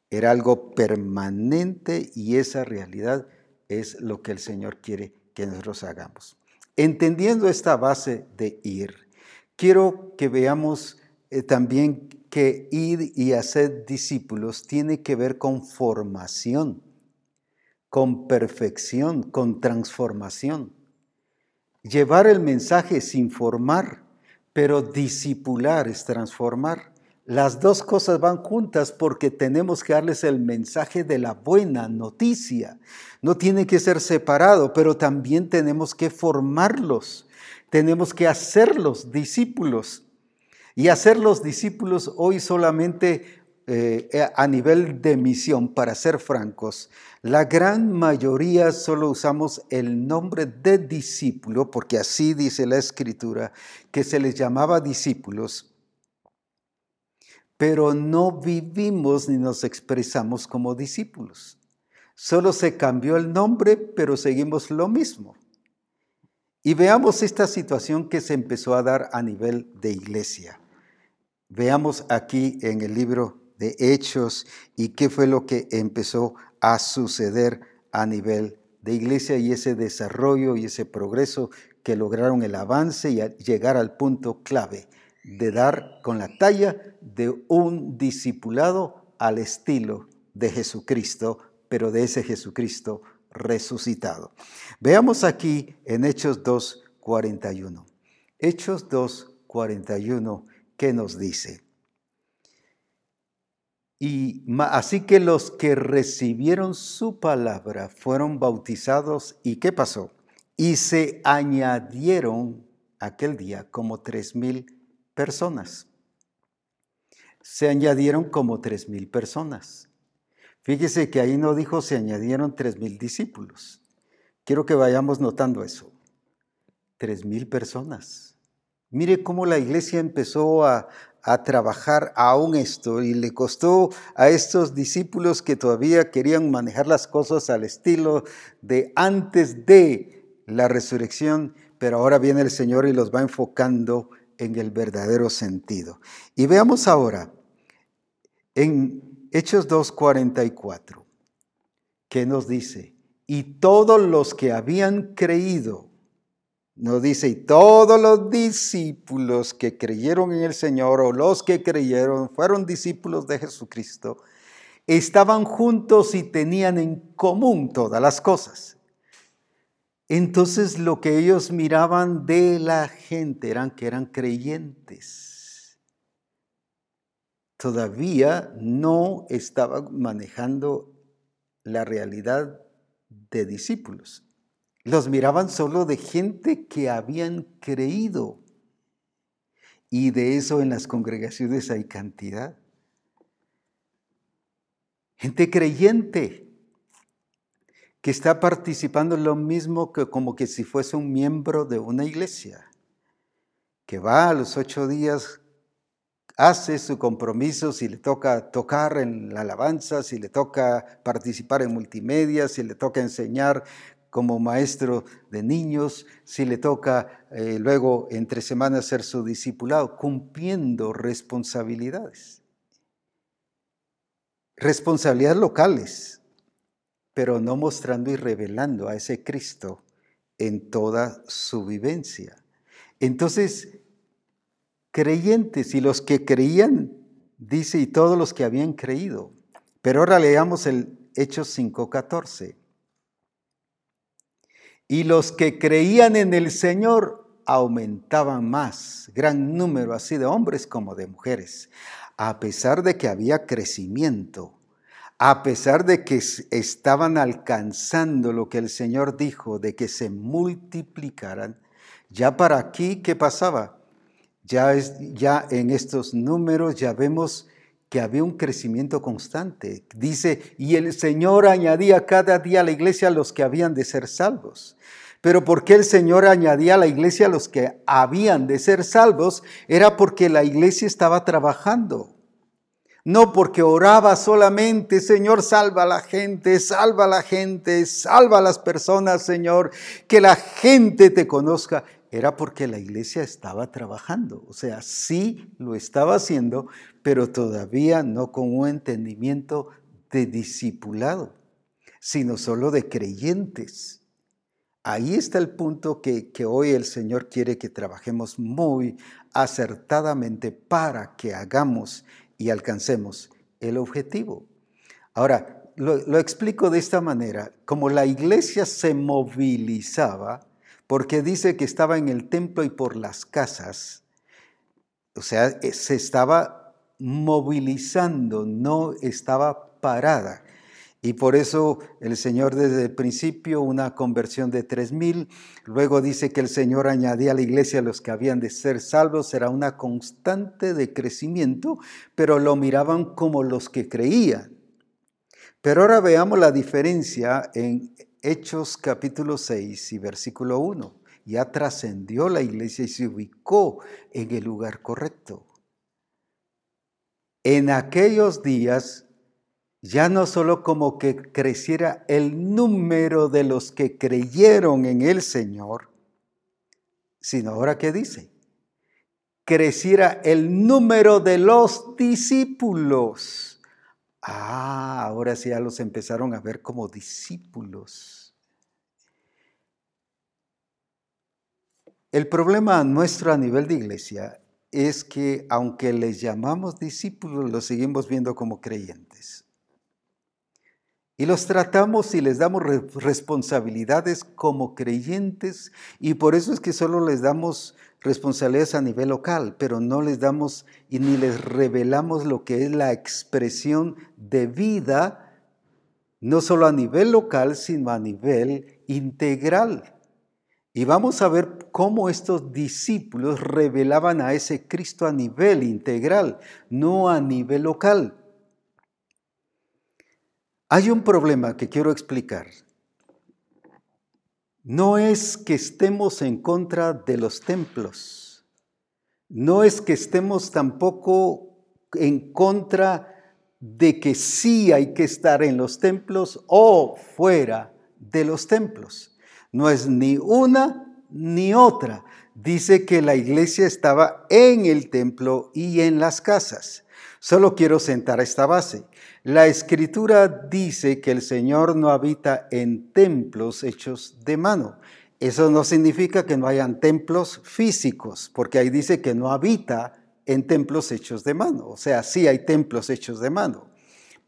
Era algo permanente y esa realidad es lo que el Señor quiere que nosotros hagamos. Entendiendo esta base de ir, quiero que veamos eh, también que ir y hacer discípulos tiene que ver con formación, con perfección, con transformación. Llevar el mensaje es informar, pero discipular es transformar. Las dos cosas van juntas porque tenemos que darles el mensaje de la buena noticia. No tiene que ser separado, pero también tenemos que formarlos. Tenemos que hacerlos discípulos. Y hacer los discípulos hoy solamente eh, a nivel de misión, para ser francos, la gran mayoría solo usamos el nombre de discípulo, porque así dice la escritura, que se les llamaba discípulos, pero no vivimos ni nos expresamos como discípulos. Solo se cambió el nombre, pero seguimos lo mismo. Y veamos esta situación que se empezó a dar a nivel de iglesia. Veamos aquí en el libro de hechos y qué fue lo que empezó a suceder a nivel de iglesia y ese desarrollo y ese progreso que lograron el avance y llegar al punto clave de dar con la talla de un discipulado al estilo de Jesucristo, pero de ese Jesucristo resucitado. Veamos aquí en Hechos 2.41. Hechos 2.41, ¿qué nos dice? Y así que los que recibieron su palabra fueron bautizados y ¿qué pasó? Y se añadieron aquel día como tres mil personas. Se añadieron como tres mil personas. Fíjese que ahí no dijo se añadieron tres mil discípulos. Quiero que vayamos notando eso. Tres mil personas. Mire cómo la iglesia empezó a, a trabajar aún esto y le costó a estos discípulos que todavía querían manejar las cosas al estilo de antes de la resurrección, pero ahora viene el Señor y los va enfocando en el verdadero sentido. Y veamos ahora en Hechos 2.44, ¿qué nos dice? Y todos los que habían creído no dice, y todos los discípulos que creyeron en el Señor o los que creyeron fueron discípulos de Jesucristo, estaban juntos y tenían en común todas las cosas. Entonces lo que ellos miraban de la gente eran que eran creyentes. Todavía no estaban manejando la realidad de discípulos. Los miraban solo de gente que habían creído. Y de eso en las congregaciones hay cantidad. Gente creyente que está participando lo mismo que como que si fuese un miembro de una iglesia, que va a los ocho días, hace su compromiso, si le toca tocar en la alabanza, si le toca participar en multimedia, si le toca enseñar como maestro de niños, si le toca eh, luego entre semanas ser su discipulado, cumpliendo responsabilidades. Responsabilidades locales, pero no mostrando y revelando a ese Cristo en toda su vivencia. Entonces, creyentes y los que creían, dice, y todos los que habían creído. Pero ahora leamos el Hechos 5.14. Y los que creían en el Señor aumentaban más, gran número así de hombres como de mujeres, a pesar de que había crecimiento, a pesar de que estaban alcanzando lo que el Señor dijo, de que se multiplicaran, ya para aquí, ¿qué pasaba? Ya, es, ya en estos números ya vemos que había un crecimiento constante. Dice, y el Señor añadía cada día a la iglesia los que habían de ser salvos. Pero ¿por qué el Señor añadía a la iglesia los que habían de ser salvos? Era porque la iglesia estaba trabajando. No porque oraba solamente, Señor, salva a la gente, salva a la gente, salva a las personas, Señor, que la gente te conozca era porque la iglesia estaba trabajando. O sea, sí lo estaba haciendo, pero todavía no con un entendimiento de discipulado, sino solo de creyentes. Ahí está el punto que, que hoy el Señor quiere que trabajemos muy acertadamente para que hagamos y alcancemos el objetivo. Ahora, lo, lo explico de esta manera. Como la iglesia se movilizaba, porque dice que estaba en el templo y por las casas, o sea, eh, se estaba movilizando, no estaba parada. Y por eso el Señor desde el principio una conversión de tres mil, luego dice que el Señor añadía a la iglesia los que habían de ser salvos, era una constante de crecimiento, pero lo miraban como los que creían. Pero ahora veamos la diferencia en Hechos capítulo 6 y versículo 1. Ya trascendió la iglesia y se ubicó en el lugar correcto. En aquellos días ya no solo como que creciera el número de los que creyeron en el Señor, sino ahora que dice, creciera el número de los discípulos. Ah, ahora sí ya los empezaron a ver como discípulos. El problema nuestro a nivel de iglesia es que aunque les llamamos discípulos, los seguimos viendo como creyentes. Y los tratamos y les damos responsabilidades como creyentes y por eso es que solo les damos responsabilidades a nivel local, pero no les damos y ni les revelamos lo que es la expresión de vida, no solo a nivel local, sino a nivel integral. Y vamos a ver cómo estos discípulos revelaban a ese Cristo a nivel integral, no a nivel local. Hay un problema que quiero explicar. No es que estemos en contra de los templos. No es que estemos tampoco en contra de que sí hay que estar en los templos o fuera de los templos. No es ni una ni otra. Dice que la iglesia estaba en el templo y en las casas. Solo quiero sentar esta base. La escritura dice que el Señor no habita en templos hechos de mano. Eso no significa que no hayan templos físicos, porque ahí dice que no habita en templos hechos de mano. O sea, sí hay templos hechos de mano,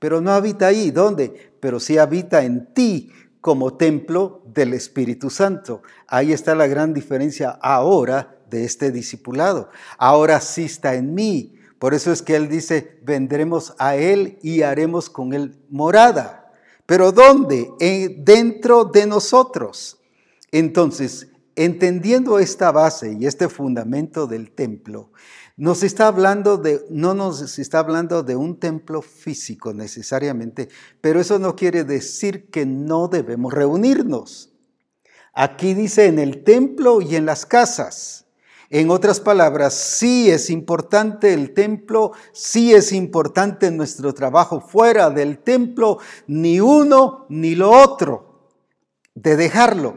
pero no habita ahí. ¿Dónde? Pero sí habita en ti como templo del Espíritu Santo. Ahí está la gran diferencia ahora de este discipulado. Ahora sí está en mí por eso es que Él dice, vendremos a Él y haremos con Él morada. Pero ¿dónde? dentro de nosotros. Entonces, entendiendo esta base y este fundamento del templo, nos está hablando de, no nos está hablando de un templo físico necesariamente, pero eso no quiere decir que no debemos reunirnos. Aquí dice en el templo y en las casas. En otras palabras, sí es importante el templo, sí es importante nuestro trabajo fuera del templo, ni uno ni lo otro. De dejarlo,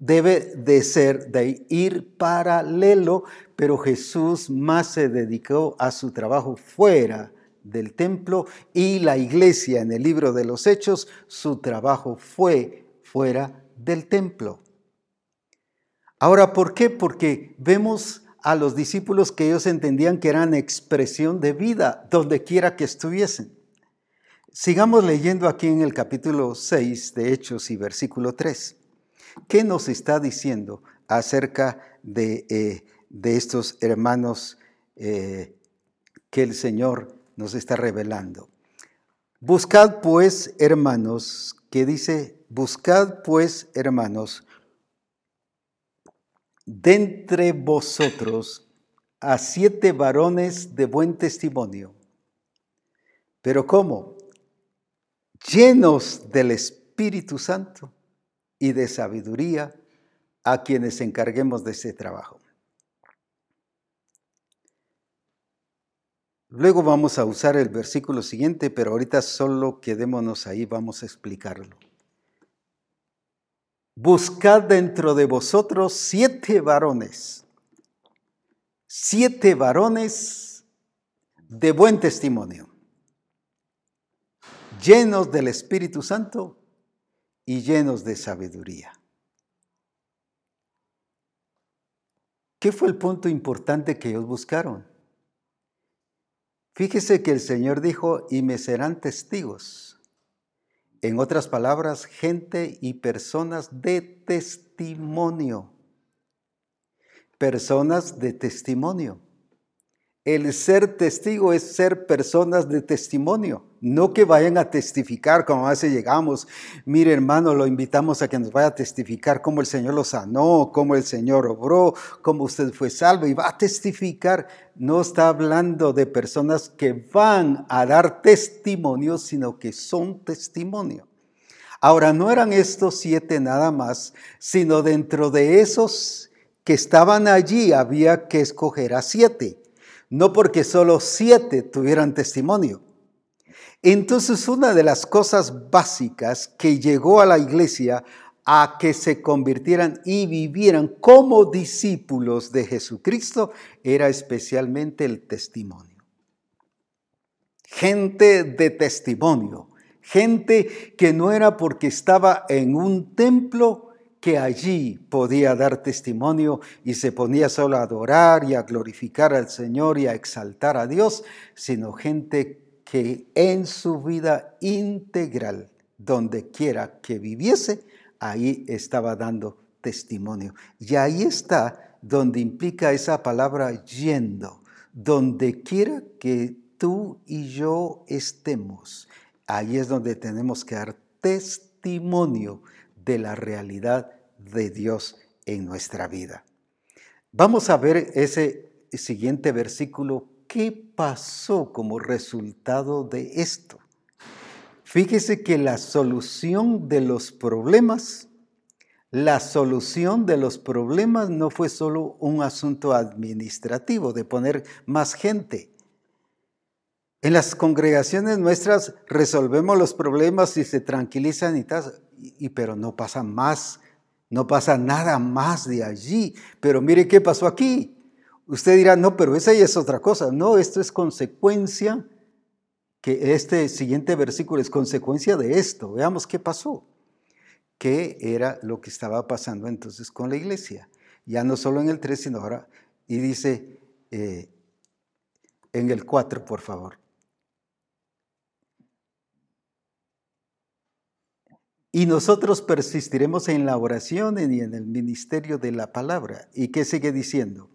debe de ser, de ir paralelo, pero Jesús más se dedicó a su trabajo fuera del templo y la iglesia en el libro de los Hechos, su trabajo fue fuera del templo. Ahora, ¿por qué? Porque vemos a los discípulos que ellos entendían que eran expresión de vida donde quiera que estuviesen. Sigamos leyendo aquí en el capítulo 6 de Hechos y versículo 3. ¿Qué nos está diciendo acerca de, eh, de estos hermanos eh, que el Señor nos está revelando? Buscad pues, hermanos, que dice, buscad pues, hermanos, de entre vosotros a siete varones de buen testimonio. Pero ¿cómo? Llenos del Espíritu Santo y de sabiduría a quienes encarguemos de ese trabajo. Luego vamos a usar el versículo siguiente, pero ahorita solo quedémonos ahí, vamos a explicarlo. Buscad dentro de vosotros siete varones, siete varones de buen testimonio, llenos del Espíritu Santo y llenos de sabiduría. ¿Qué fue el punto importante que ellos buscaron? Fíjese que el Señor dijo, y me serán testigos. En otras palabras, gente y personas de testimonio. Personas de testimonio. El ser testigo es ser personas de testimonio, no que vayan a testificar como a llegamos. Mire hermano, lo invitamos a que nos vaya a testificar cómo el Señor lo sanó, cómo el Señor obró, cómo usted fue salvo y va a testificar. No está hablando de personas que van a dar testimonio, sino que son testimonio. Ahora, no eran estos siete nada más, sino dentro de esos que estaban allí había que escoger a siete no porque solo siete tuvieran testimonio. Entonces una de las cosas básicas que llegó a la iglesia a que se convirtieran y vivieran como discípulos de Jesucristo era especialmente el testimonio. Gente de testimonio, gente que no era porque estaba en un templo que allí podía dar testimonio y se ponía solo a adorar y a glorificar al Señor y a exaltar a Dios, sino gente que en su vida integral, donde quiera que viviese, ahí estaba dando testimonio. Y ahí está donde implica esa palabra yendo, donde quiera que tú y yo estemos, ahí es donde tenemos que dar testimonio de la realidad de Dios en nuestra vida. Vamos a ver ese siguiente versículo. ¿Qué pasó como resultado de esto? Fíjese que la solución de los problemas, la solución de los problemas no fue solo un asunto administrativo de poner más gente. En las congregaciones nuestras resolvemos los problemas y se tranquilizan y tal, y, pero no pasa más, no pasa nada más de allí. Pero mire qué pasó aquí. Usted dirá, no, pero esa ya es otra cosa. No, esto es consecuencia, que este siguiente versículo es consecuencia de esto. Veamos qué pasó. ¿Qué era lo que estaba pasando entonces con la iglesia? Ya no solo en el 3, sino ahora. Y dice eh, en el 4, por favor. Y nosotros persistiremos en la oración y en el ministerio de la palabra. ¿Y qué sigue diciendo?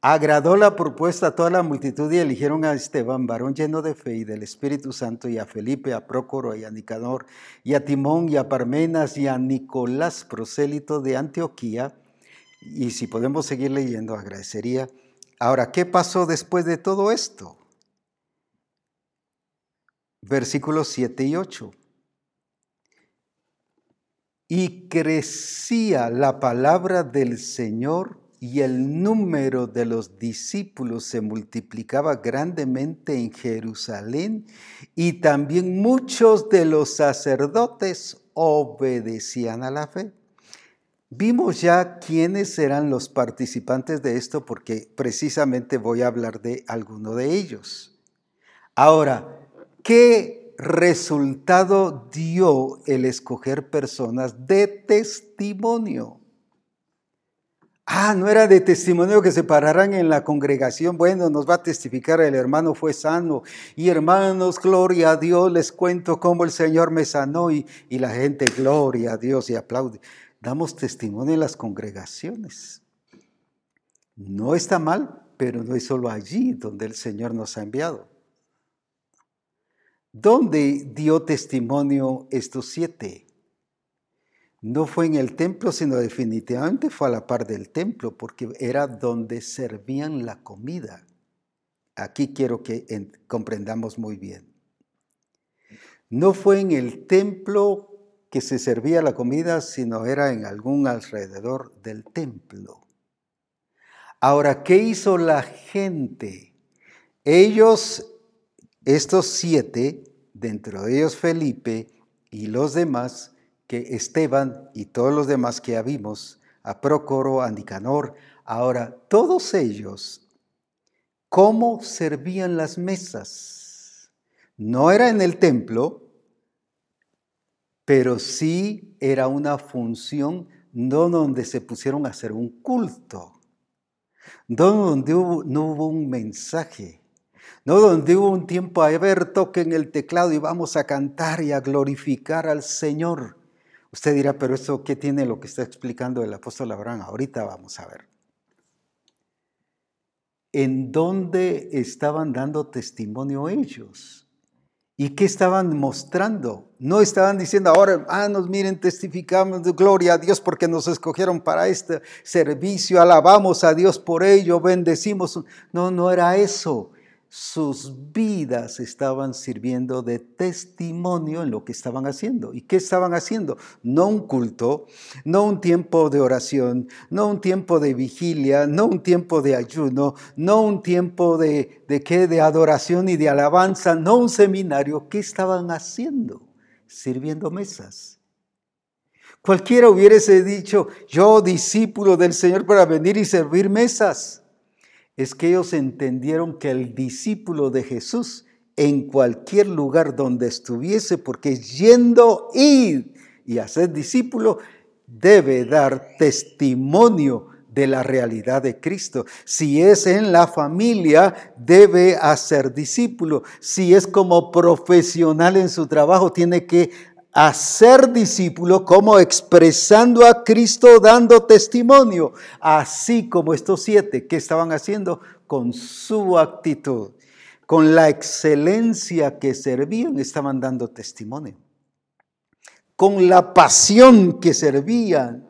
Agradó la propuesta a toda la multitud y eligieron a Esteban, varón lleno de fe y del Espíritu Santo, y a Felipe, a Prócoro y a Nicanor, y a Timón, y a Parmenas, y a Nicolás, prosélito de Antioquía. Y si podemos seguir leyendo, agradecería. Ahora, ¿qué pasó después de todo esto? Versículos 7 y 8 y crecía la palabra del Señor y el número de los discípulos se multiplicaba grandemente en Jerusalén y también muchos de los sacerdotes obedecían a la fe. Vimos ya quiénes eran los participantes de esto porque precisamente voy a hablar de alguno de ellos. Ahora, ¿qué resultado dio el escoger personas de testimonio. Ah, no era de testimonio que se pararan en la congregación. Bueno, nos va a testificar el hermano fue sano. Y hermanos, gloria a Dios, les cuento cómo el Señor me sanó y, y la gente, gloria a Dios y aplaude. Damos testimonio en las congregaciones. No está mal, pero no es solo allí donde el Señor nos ha enviado. ¿Dónde dio testimonio estos siete? No fue en el templo, sino definitivamente fue a la par del templo, porque era donde servían la comida. Aquí quiero que comprendamos muy bien. No fue en el templo que se servía la comida, sino era en algún alrededor del templo. Ahora, ¿qué hizo la gente? Ellos estos siete, dentro de ellos Felipe y los demás, que Esteban y todos los demás que ya vimos, a Procoro, a Nicanor, ahora todos ellos, ¿cómo servían las mesas? No era en el templo, pero sí era una función no donde se pusieron a hacer un culto, no donde no hubo un mensaje, ¿no? Donde hubo un tiempo a ver, toquen el teclado y vamos a cantar y a glorificar al Señor. Usted dirá, pero eso qué tiene lo que está explicando el apóstol Abraham? Ahorita vamos a ver. en dónde estaban dando testimonio ellos. ¿Y qué estaban mostrando? No estaban diciendo, ahora, ah, nos miren, testificamos de gloria a Dios porque nos escogieron para este servicio, alabamos a Dios por ello, bendecimos. No, no era eso sus vidas estaban sirviendo de testimonio en lo que estaban haciendo. ¿Y qué estaban haciendo? No un culto, no un tiempo de oración, no un tiempo de vigilia, no un tiempo de ayuno, no un tiempo de, qué, de adoración y de alabanza, no un seminario. ¿Qué estaban haciendo? Sirviendo mesas. Cualquiera hubiese dicho, yo discípulo del Señor para venir y servir mesas es que ellos entendieron que el discípulo de Jesús en cualquier lugar donde estuviese, porque yendo ir y hacer discípulo, debe dar testimonio de la realidad de Cristo. Si es en la familia, debe hacer discípulo. Si es como profesional en su trabajo, tiene que a ser discípulo como expresando a Cristo, dando testimonio, así como estos siete que estaban haciendo con su actitud, con la excelencia que servían, estaban dando testimonio, con la pasión que servían,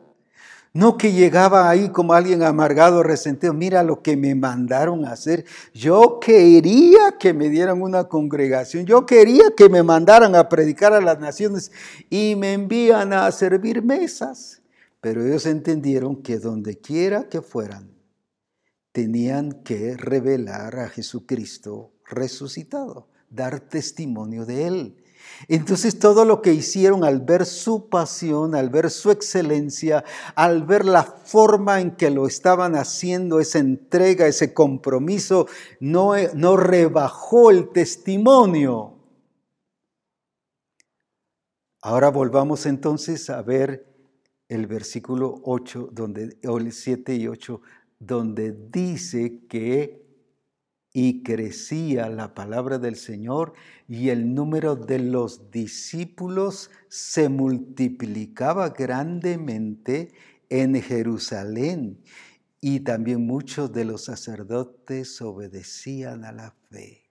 no que llegaba ahí como alguien amargado, resentido. Mira lo que me mandaron a hacer. Yo quería que me dieran una congregación. Yo quería que me mandaran a predicar a las naciones y me envían a servir mesas. Pero ellos entendieron que donde quiera que fueran, tenían que revelar a Jesucristo resucitado, dar testimonio de Él. Entonces todo lo que hicieron al ver su pasión, al ver su excelencia, al ver la forma en que lo estaban haciendo, esa entrega, ese compromiso, no, no rebajó el testimonio. Ahora volvamos entonces a ver el versículo 8, donde, o el 7 y 8, donde dice que y crecía la palabra del Señor y el número de los discípulos se multiplicaba grandemente en Jerusalén y también muchos de los sacerdotes obedecían a la fe.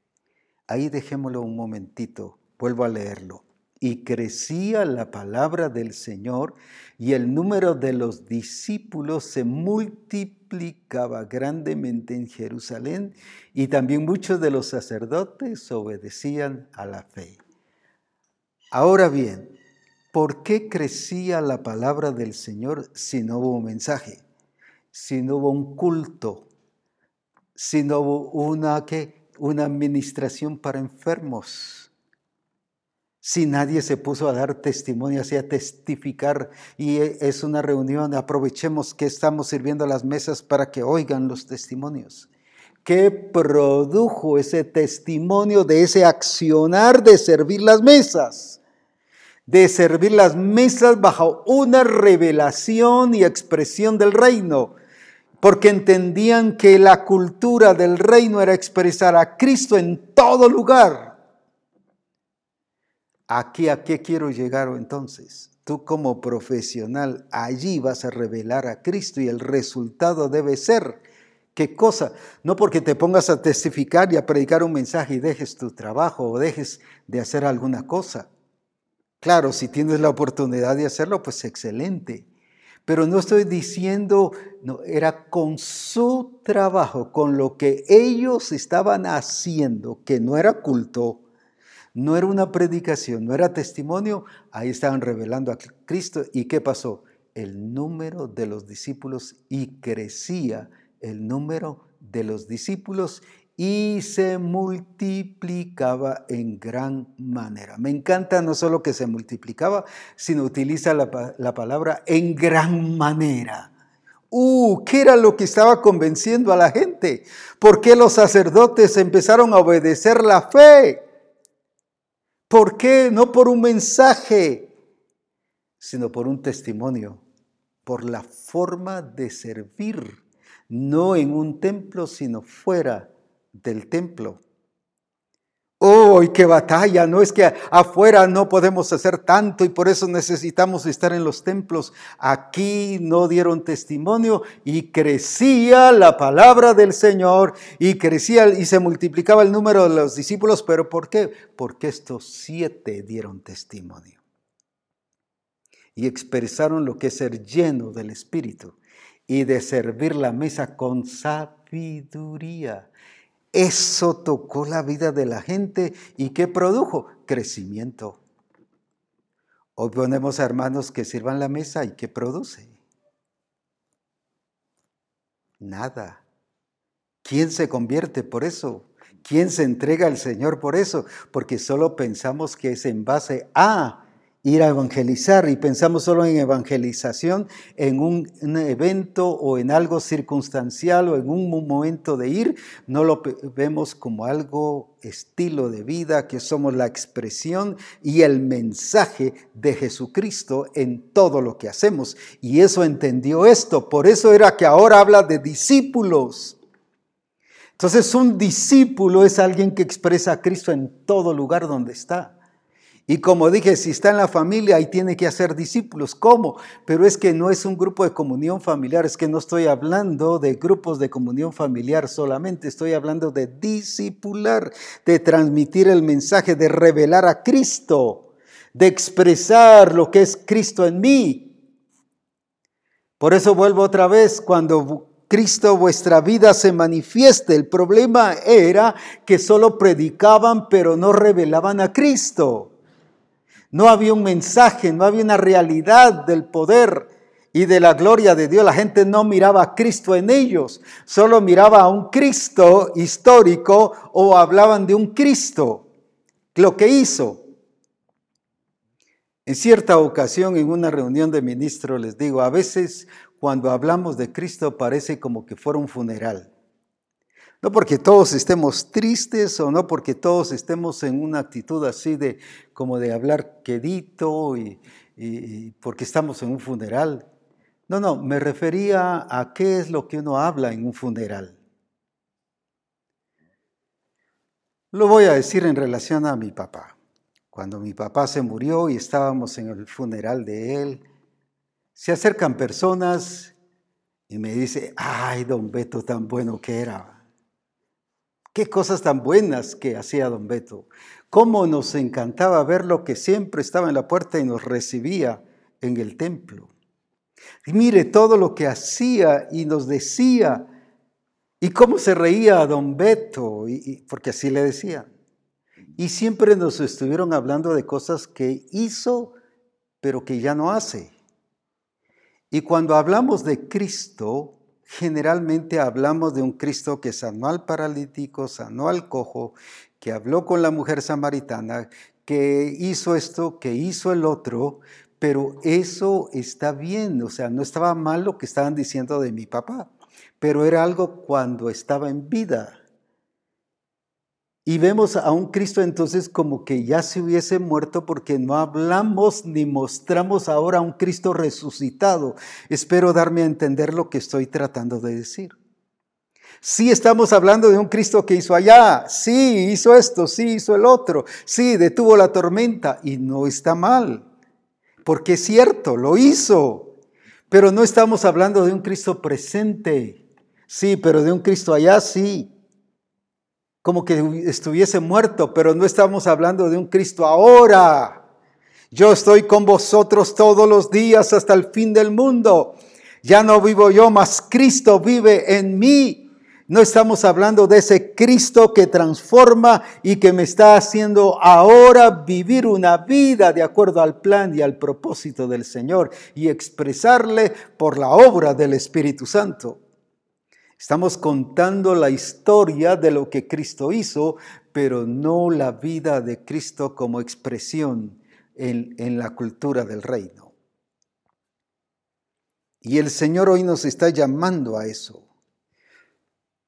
Ahí dejémoslo un momentito, vuelvo a leerlo y crecía la palabra del Señor y el número de los discípulos se multiplicaba grandemente en Jerusalén y también muchos de los sacerdotes obedecían a la fe. Ahora bien, ¿por qué crecía la palabra del Señor si no hubo un mensaje, si no hubo un culto, si no hubo una, ¿qué? una administración para enfermos? Si nadie se puso a dar testimonio, así a testificar, y e, es una reunión, aprovechemos que estamos sirviendo las mesas para que oigan los testimonios. ¿Qué produjo ese testimonio de ese accionar de servir las mesas? De servir las mesas bajo una revelación y expresión del reino, porque entendían que la cultura del reino era expresar a Cristo en todo lugar Aquí a qué quiero llegar entonces. Tú como profesional allí vas a revelar a Cristo y el resultado debe ser ¿Qué cosa? No porque te pongas a testificar y a predicar un mensaje y dejes tu trabajo o dejes de hacer alguna cosa. Claro, si tienes la oportunidad de hacerlo, pues excelente. Pero no estoy diciendo, no, era con su trabajo, con lo que ellos estaban haciendo, que no era culto, no era una predicación, no era testimonio, ahí estaban revelando a Cristo. ¿Y qué pasó? El número de los discípulos y crecía el número de los discípulos y se multiplicaba en gran manera. Me encanta no solo que se multiplicaba, sino utiliza la, la palabra en gran manera. Uh, ¿qué era lo que estaba convenciendo a la gente? ¿Por qué los sacerdotes empezaron a obedecer la fe? ¿Por qué? No por un mensaje, sino por un testimonio, por la forma de servir, no en un templo, sino fuera del templo. ¡Uy, qué batalla! No es que afuera no podemos hacer tanto y por eso necesitamos estar en los templos. Aquí no dieron testimonio y crecía la palabra del Señor y crecía y se multiplicaba el número de los discípulos. ¿Pero por qué? Porque estos siete dieron testimonio y expresaron lo que es ser lleno del Espíritu y de servir la mesa con sabiduría. Eso tocó la vida de la gente y ¿qué produjo? Crecimiento. Hoy ponemos a hermanos que sirvan la mesa y ¿qué produce? Nada. ¿Quién se convierte por eso? ¿Quién se entrega al Señor por eso? Porque solo pensamos que es en base a ir a evangelizar y pensamos solo en evangelización, en un, evento o en algo circunstancial o en un momento de ir, no lo vemos como algo estilo de vida, que somos la expresión y el mensaje de Jesucristo en todo lo que hacemos. Y eso entendió esto, por eso era que ahora habla de discípulos. Entonces un discípulo es alguien que expresa a Cristo en todo lugar donde está. Y como dije, si está en la familia, ahí tiene que hacer discípulos. ¿Cómo? Pero es que no es un grupo de comunión familiar, es que no estoy hablando de grupos de comunión familiar solamente, estoy hablando de discipular, de transmitir el mensaje, de revelar a Cristo, de expresar lo que es Cristo en mí. Por eso vuelvo otra vez, cuando Cristo vuestra vida se manifieste. El problema era que solo predicaban pero no revelaban a Cristo. No había un mensaje, no había una realidad del poder y de la gloria de Dios. La gente no miraba a Cristo en ellos, solo miraba a un Cristo histórico o hablaban de un Cristo, lo que hizo. En cierta ocasión, en una reunión de ministros, les digo, a veces cuando hablamos de Cristo parece como que fuera un funeral. No porque todos estemos tristes o no porque todos estemos en una actitud así de como de hablar quedito y, y porque estamos en un funeral. No, no, me refería a qué es lo que uno habla en un funeral. Lo voy a decir en relación a mi papá. Cuando mi papá se murió y estábamos en el funeral de él, se acercan personas y me dice, ay, don Beto, tan bueno que era. Qué cosas tan buenas que hacía don Beto. Cómo nos encantaba verlo que siempre estaba en la puerta y nos recibía en el templo. Y mire todo lo que hacía y nos decía. Y cómo se reía don Beto, porque así le decía. Y siempre nos estuvieron hablando de cosas que hizo, pero que ya no hace. Y cuando hablamos de Cristo, generalmente hablamos de un Cristo que sanó al paralítico, sanó al cojo, que habló con la mujer samaritana, que hizo esto, que hizo el otro, pero eso está bien, o sea, no estaba mal lo que estaban diciendo de mi papá, pero era algo cuando estaba en vida. Y vemos a un Cristo entonces como que ya se hubiese muerto porque no hablamos ni mostramos ahora a un Cristo resucitado. Espero darme a entender lo que estoy tratando de decir. Sí estamos hablando de un Cristo que hizo allá, sí hizo esto, sí hizo el otro, sí detuvo la tormenta y no está mal, porque es cierto, lo hizo, pero no estamos hablando de un Cristo presente, sí, pero de un Cristo allá, sí como que estuviese muerto, pero no estamos hablando de un Cristo ahora. Yo estoy con vosotros todos los días hasta el fin del mundo. Ya no vivo yo, mas Cristo vive en mí. No estamos hablando de ese Cristo que transforma y que me está haciendo ahora vivir una vida de acuerdo al plan y al propósito del Señor y expresarle por la obra del Espíritu Santo. Estamos contando la historia de lo que Cristo hizo, pero no la vida de Cristo como expresión en, la cultura del reino. Y el Señor hoy nos está llamando a eso.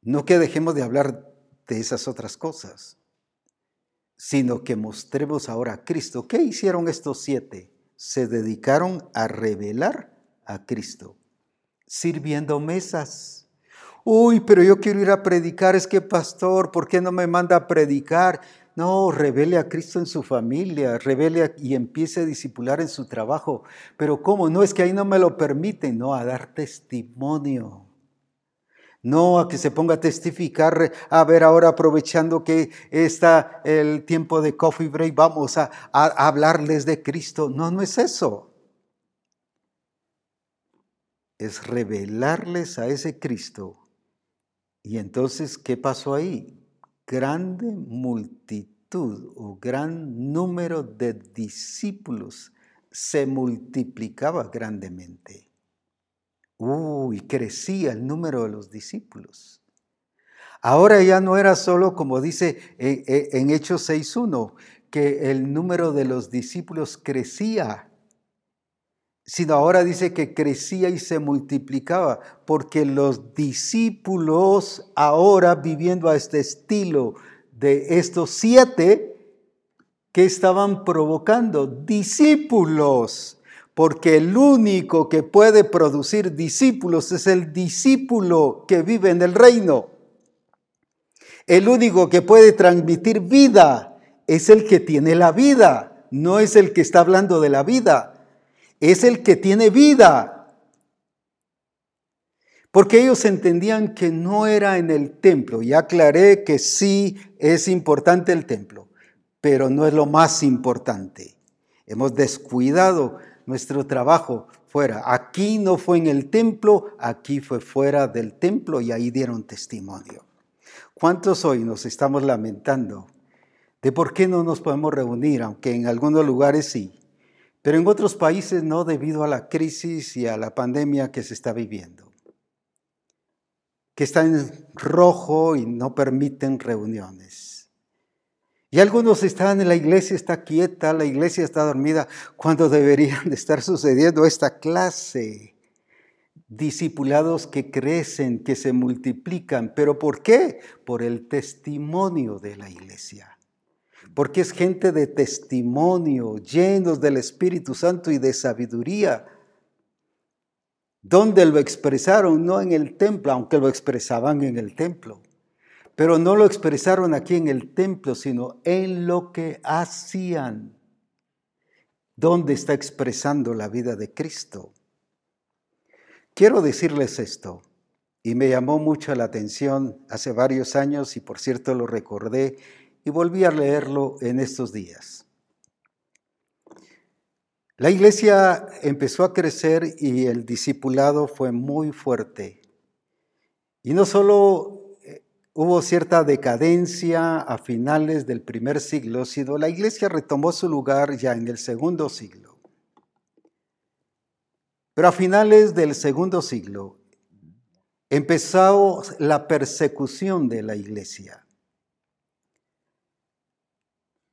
No que dejemos de hablar de esas otras cosas, sino que mostremos ahora a Cristo. ¿Qué hicieron estos siete? Se dedicaron a revelar a Cristo, sirviendo mesas Uy, pero yo quiero ir a predicar, es que pastor, ¿por qué no me manda a predicar? No, revele a Cristo en su familia, revele y empiece a disipular en su trabajo. Pero ¿cómo? No es que ahí no me lo permiten, no, a dar testimonio. No a que se ponga a testificar, a ver ahora aprovechando que está el tiempo de coffee break, vamos a hablarles de Cristo. No, no es eso. Es revelarles a ese Cristo. Y entonces, ¿qué pasó ahí? Grande multitud o gran número de discípulos se multiplicaba grandemente. Uy, crecía el número de los discípulos. Ahora ya no era solo, como dice en Hechos 6.1, que el número de los discípulos crecía, sino ahora dice que crecía y se multiplicaba, porque los discípulos ahora viviendo a este estilo de estos siete, que estaban provocando? Discípulos porque el único que puede producir discípulos es el discípulo que vive en el reino. El único que puede transmitir vida es el que tiene la vida, no es el que está hablando de la vida, es el que tiene vida. Porque ellos entendían que no era en el templo. Y aclaré que sí es importante el templo, pero no es lo más importante. Hemos descuidado nuestro trabajo fuera. Aquí no fue en el templo, aquí fue fuera del templo y ahí dieron testimonio. ¿Cuántos hoy nos estamos lamentando de por qué no nos podemos reunir, aunque en algunos lugares sí, pero en otros países no debido a la crisis y a la pandemia que se está viviendo, que está en rojo y no permiten reuniones? Y algunos están en la iglesia, está quieta, la iglesia está dormida, cuando deberían de estar sucediendo esta clase. Discipulados que crecen, que se multiplican. ¿Pero por qué? Por el testimonio de la iglesia. Porque es gente de testimonio, llenos del Espíritu Santo y de sabiduría. ¿Dónde lo expresaron? No en el templo, aunque lo expresaban en el templo pero no lo expresaron aquí en el templo, sino en lo que hacían. ¿Dónde está expresando la vida de Cristo? Quiero decirles esto, y me llamó mucho la atención hace varios años, y por cierto lo recordé, y volví a leerlo en estos días. La iglesia empezó a crecer y el discipulado fue muy fuerte. Y no solo hubo cierta decadencia a finales del primer siglo, sino la iglesia retomó su lugar ya en el segundo siglo. Pero a finales del segundo siglo empezó la persecución de la iglesia.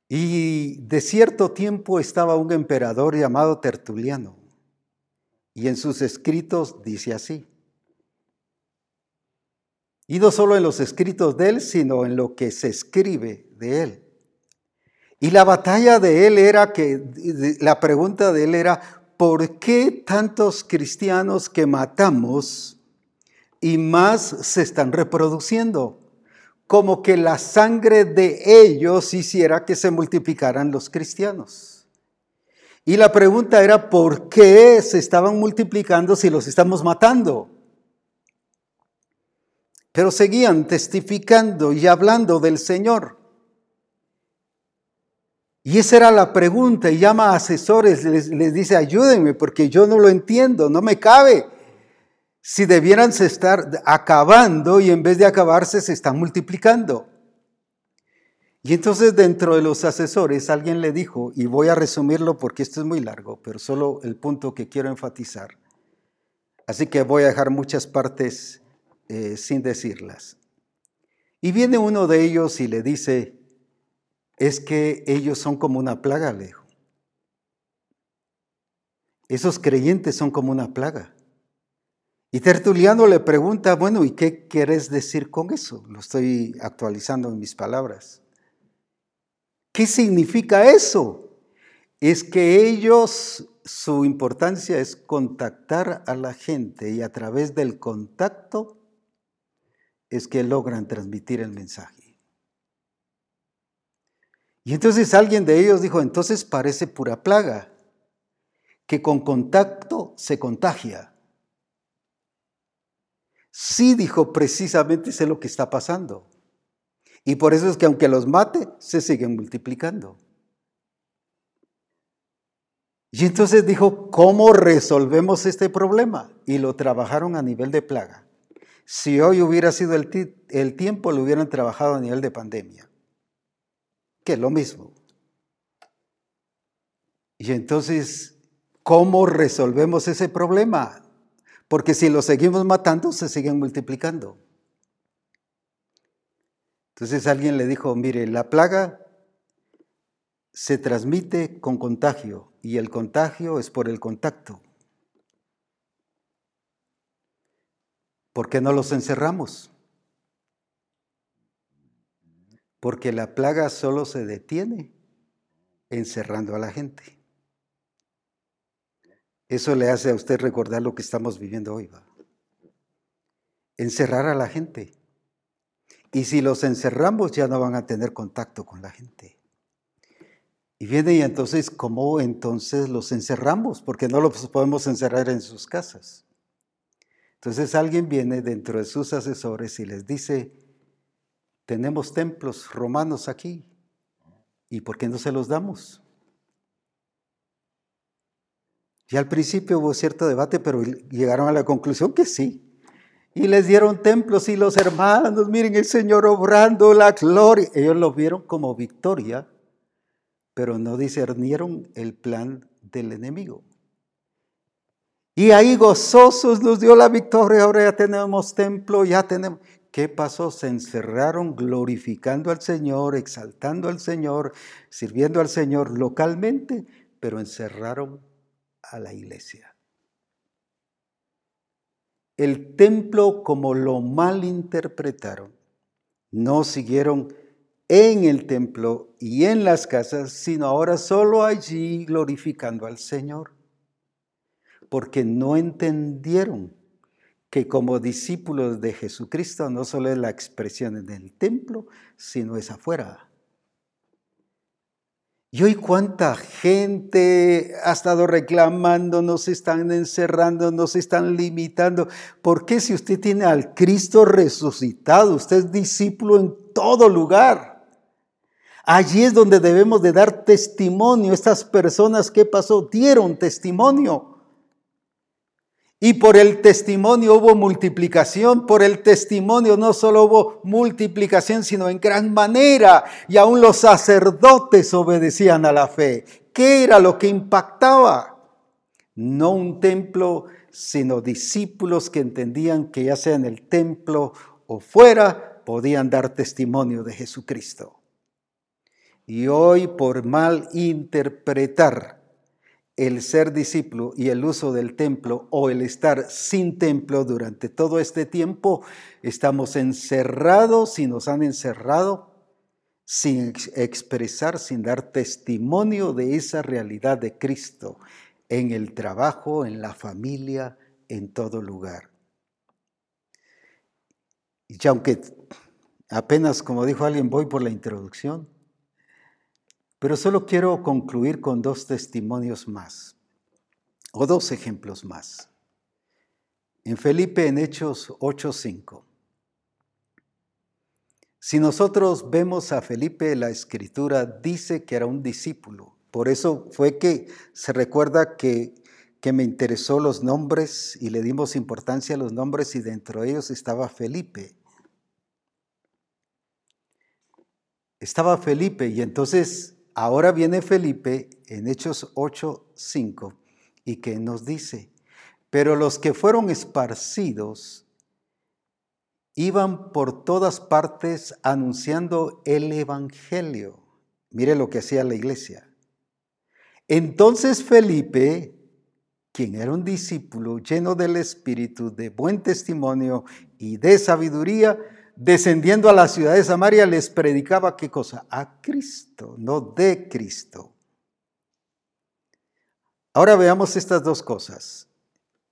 Y de cierto tiempo estaba un emperador llamado Tertuliano. Y en sus escritos dice así. Y no solo en los escritos de él, sino en lo que se escribe de él. Y la batalla de él era que, la pregunta de él era, ¿por qué tantos cristianos que matamos y más se están reproduciendo? Como que la sangre de ellos hiciera que se multiplicaran los cristianos. Y la pregunta era, ¿por qué se estaban multiplicando si los estamos matando? pero seguían testificando y hablando del Señor. Y esa era la pregunta, y llama a asesores, les, les, dice, ayúdenme, porque yo no lo entiendo, no me cabe. Si debieran estar acabando y en vez de acabarse se están multiplicando. Y entonces dentro de los asesores alguien le dijo, y voy a resumirlo porque esto es muy largo, pero solo el punto que quiero enfatizar. Así que voy a dejar muchas partes eh, sin decirlas. Y viene uno de ellos y le dice, es que ellos son como una plaga, Alejo. Esos creyentes son como una plaga. Y Tertuliano le pregunta, bueno, ¿y qué quieres decir con eso? Lo estoy actualizando en mis palabras. ¿Qué significa eso? Es que ellos, su importancia es contactar a la gente y a través del contacto es que logran transmitir el mensaje. Y entonces alguien de ellos dijo, entonces parece pura plaga, que con contacto se contagia. Sí, dijo, precisamente sé lo que está pasando. Y por eso es que aunque los mate, se siguen multiplicando. Y entonces dijo, ¿cómo resolvemos este problema? Y lo trabajaron a nivel de plaga. Si hoy hubiera sido el, el tiempo, lo hubieran trabajado a nivel de pandemia que es lo mismo. Y entonces, ¿cómo resolvemos ese problema? Porque si lo seguimos matando, se siguen multiplicando. Entonces alguien le dijo, mire, la plaga se transmite con contagio y el contagio es por el contacto. ¿Por qué no los encerramos? porque la plaga solo se detiene encerrando a la gente. Eso le hace a usted recordar lo que estamos viviendo hoy. ¿va? Encerrar a la gente. Y si los encerramos ya no van a tener contacto con la gente. Y viene y entonces, ¿cómo entonces los encerramos? Porque no los podemos encerrar en sus casas. Entonces alguien viene dentro de sus asesores y les dice, tenemos templos romanos aquí. ¿Y por qué no se los damos? Y al principio hubo cierto debate, pero llegaron a la conclusión que sí. Y les dieron templos y los hermanos, miren el Señor obrando la gloria. Ellos lo vieron como victoria, pero no discernieron el plan del enemigo. Y ahí gozosos nos dio la victoria, ahora ya tenemos templo, ya tenemos... ¿Qué pasó? Se encerraron glorificando al Señor, exaltando al Señor, sirviendo al Señor localmente, pero encerraron a la iglesia. El templo, como lo malinterpretaron, no siguieron en el templo y en las casas, sino ahora solo allí glorificando al Señor, porque no entendieron que como discípulos de Jesucristo no solo es la expresión en el templo, sino es afuera. Y hoy cuánta gente ha estado reclamando, nos están encerrando, nos están limitando. ¿Por qué si usted tiene al Cristo resucitado, usted es discípulo en todo lugar? Allí es donde debemos de dar testimonio. Estas personas que pasó dieron testimonio. Y por el testimonio hubo multiplicación, por el testimonio no solo hubo multiplicación, sino en gran manera. Y aún los sacerdotes obedecían a la fe. ¿Qué era lo que impactaba? No un templo, sino discípulos que entendían que ya sea en el templo o fuera, podían dar testimonio de Jesucristo. Y hoy por mal interpretar el ser discípulo y el uso del templo o el estar sin templo durante todo este tiempo, estamos encerrados y nos han encerrado sin expresar, sin dar testimonio de esa realidad de Cristo en el trabajo, en la familia, en todo lugar. Y aunque apenas, como dijo alguien, voy por la introducción, pero solo quiero concluir con dos testimonios más, o dos ejemplos más. En Felipe, en Hechos 8:5. Si nosotros vemos a Felipe, la escritura dice que era un discípulo. Por eso fue que se recuerda que, que me interesó los nombres y le dimos importancia a los nombres y dentro de ellos estaba Felipe. Estaba Felipe y entonces Ahora viene Felipe en Hechos 8, 5 y que nos dice, pero los que fueron esparcidos iban por todas partes anunciando el Evangelio. Mire lo que hacía la iglesia. Entonces Felipe, quien era un discípulo lleno del Espíritu, de buen testimonio y de sabiduría, descendiendo a la ciudad de Samaria, les predicaba qué cosa? A Cristo, no de Cristo. Ahora veamos estas dos cosas.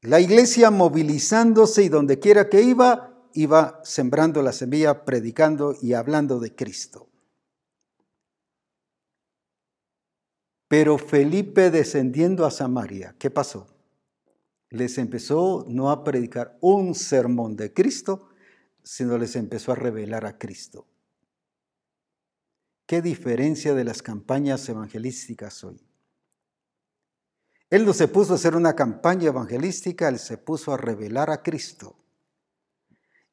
La iglesia movilizándose y donde quiera que iba, iba sembrando la semilla, predicando y hablando de Cristo. Pero Felipe descendiendo a Samaria, ¿qué pasó? Les empezó no a predicar un sermón de Cristo, sino les empezó a revelar a Cristo. ¿Qué diferencia de las campañas evangelísticas hoy? Él no se puso a hacer una campaña evangelística, él se puso a revelar a Cristo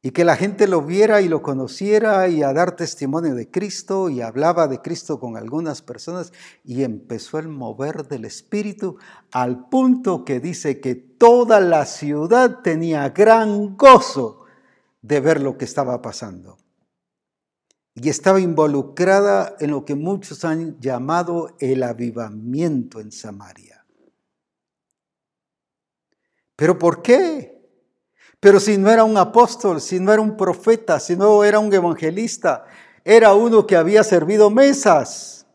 y que la gente lo viera y lo conociera y a dar testimonio de Cristo y hablaba de Cristo con algunas personas y empezó el mover del Espíritu al punto que dice que toda la ciudad tenía gran gozo de ver lo que estaba pasando. Y estaba involucrada en lo que muchos han llamado el avivamiento en Samaria. ¿Pero por qué? Pero si no era un apóstol, si no era un profeta, si no era un evangelista, era uno que había servido mesas,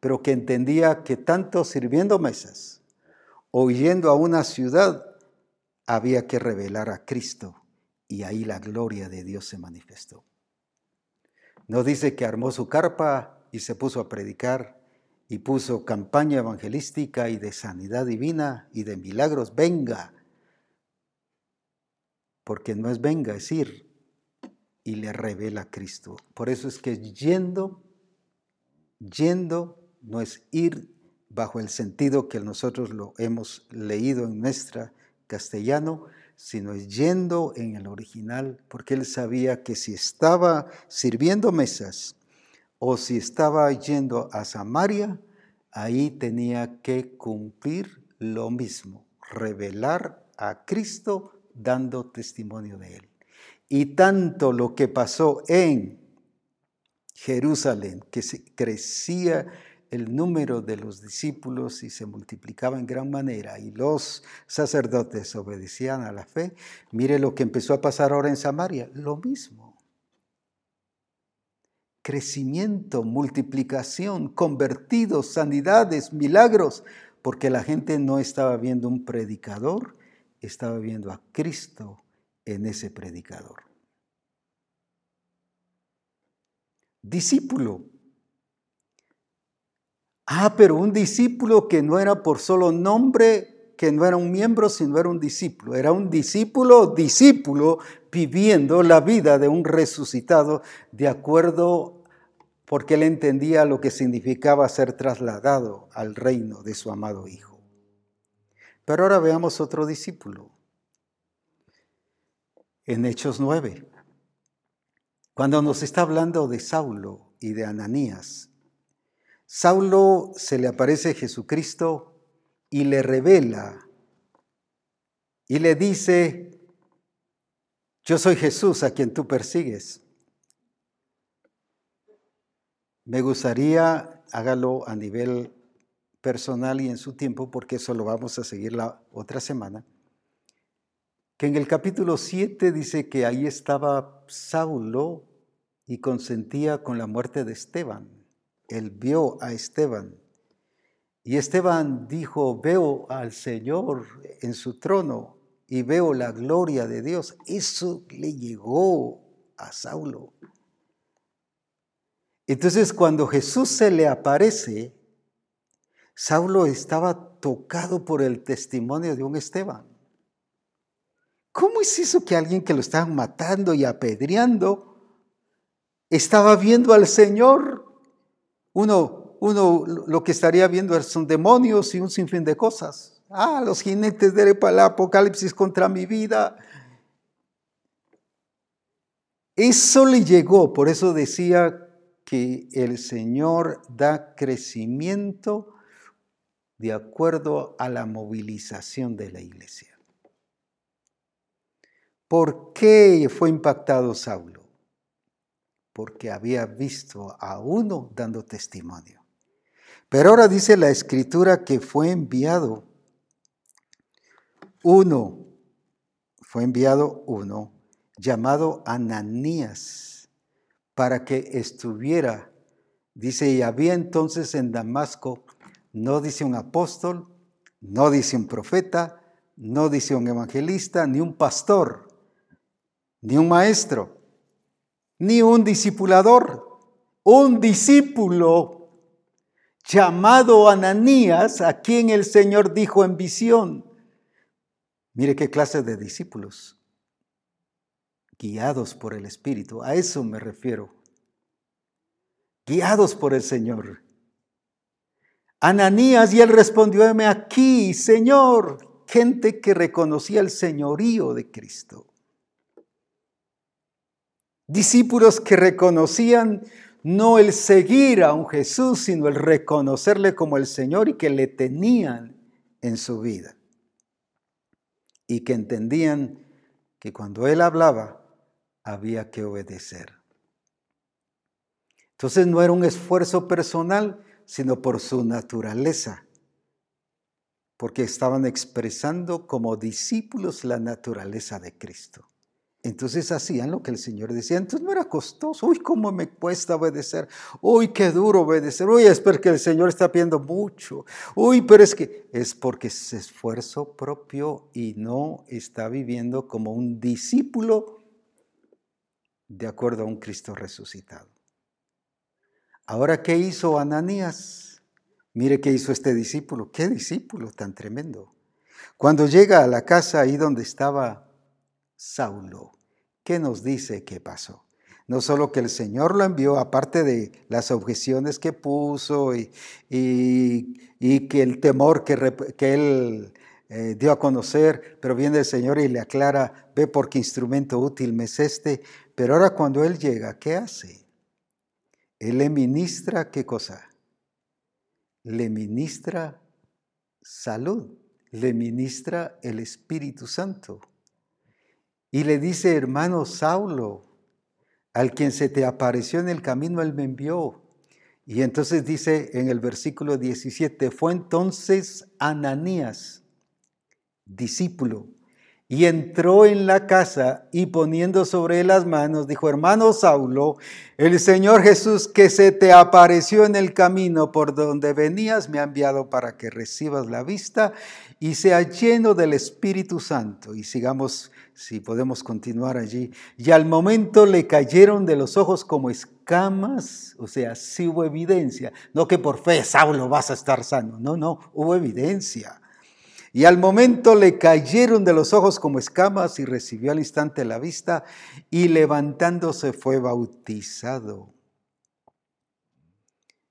pero que entendía que tanto sirviendo mesas o yendo a una ciudad había que revelar a Cristo y ahí la gloria de Dios se manifestó. No dice que armó su carpa y se puso a predicar y puso campaña evangelística y de sanidad divina y de milagros. Venga, porque no es venga, es ir y le revela Cristo. Por eso es que yendo, yendo no es ir bajo el sentido que nosotros lo hemos leído en nuestra castellano, sino es yendo en el original, porque él sabía que si estaba sirviendo mesas o si estaba yendo a Samaria, ahí tenía que cumplir lo mismo, revelar a Cristo dando testimonio de él. Y tanto lo que pasó en Jerusalén, que se crecía el número de los discípulos y se multiplicaba en gran manera y los sacerdotes obedecían a la fe, mire lo que empezó a pasar ahora en Samaria, lo mismo. Crecimiento, multiplicación, convertidos, sanidades, milagros, porque la gente no estaba viendo un predicador, estaba viendo a Cristo en ese predicador. Discípulo. Ah, pero un discípulo que no era por solo nombre, que no era un miembro, sino era un discípulo. Era un discípulo, discípulo, viviendo la vida de un resucitado de acuerdo porque él entendía lo que significaba ser trasladado al reino de su amado Hijo. Pero ahora veamos otro discípulo. En Hechos 9, cuando nos está hablando de Saulo y de Ananías, Saulo se le aparece Jesucristo y le revela y le dice, yo soy Jesús a quien tú persigues. Me gustaría, hágalo a nivel personal y en su tiempo, porque eso lo vamos a seguir la otra semana, que en el capítulo 7 dice que ahí estaba Saulo y consentía con la muerte de Esteban. Él vio a Esteban. Y Esteban dijo, veo al Señor en su trono y veo la gloria de Dios. Eso le llegó a Saulo. Entonces cuando Jesús se le aparece, Saulo estaba tocado por el testimonio de un Esteban. ¿Cómo es eso que alguien que lo estaban matando y apedreando estaba viendo al Señor? Uno, uno lo que estaría viendo son demonios y un sinfín de cosas. Ah, los jinetes del Apocalipsis contra mi vida. Eso le llegó, por eso decía que el Señor da crecimiento de acuerdo a la movilización de la iglesia. ¿Por qué fue impactado Saulo? Porque había visto a uno dando testimonio. Pero ahora dice la escritura que fue enviado uno, fue enviado uno llamado Ananías para que estuviera, dice, y había entonces en Damasco no dice un apóstol, no dice un profeta, no dice un evangelista, ni un pastor, ni un maestro, ni un discipulador. Un discípulo llamado Ananías, a quien el Señor dijo en visión. Mire qué clase de discípulos, guiados por el Espíritu, a eso me refiero, guiados por el Señor. Ananías y él respondió, heme aquí, Señor, gente que reconocía el señorío de Cristo. Discípulos que reconocían no el seguir a un Jesús, sino el reconocerle como el Señor y que le tenían en su vida. Y que entendían que cuando Él hablaba había que obedecer. Entonces no era un esfuerzo personal, sino por su naturaleza, porque estaban expresando como discípulos la naturaleza de Cristo. Entonces hacían lo que el Señor decía. Entonces no era costoso. Uy, cómo me cuesta obedecer. Uy, qué duro obedecer. Uy, es porque el Señor está pidiendo mucho. Uy, pero es que es porque es esfuerzo propio y no está viviendo como un discípulo de acuerdo a un Cristo resucitado. Ahora, ¿qué hizo Ananías? Mire qué hizo este discípulo. ¿Qué discípulo tan tremendo? Cuando llega a la casa ahí donde estaba Saulo, ¿qué nos dice que pasó? No solo que el Señor lo envió, aparte de las objeciones que puso y, que el temor que, que él eh, dio a conocer, pero viene el Señor y le aclara, ve por qué instrumento útil me es este. Pero ahora cuando Él llega, ¿qué hace? Él le ministra qué cosa? Le ministra salud, le ministra el Espíritu Santo. Y le dice, hermano Saulo, al quien se te apareció en el camino, él me envió. Y entonces dice en el versículo 17, fue entonces Ananías, discípulo, y entró en la casa y poniendo sobre él las manos, dijo, hermano Saulo, el Señor Jesús que se te apareció en el camino por donde venías, me ha enviado para que recibas la vista y sea lleno del Espíritu Santo. Y sigamos, si podemos continuar allí. Y al momento le cayeron de los ojos como escamas, o sea, sí hubo evidencia. No que por fe, Saulo, vas a estar sano. No, no, hubo evidencia. Y al momento le cayeron de los ojos como escamas y recibió al instante la vista y levantándose fue bautizado.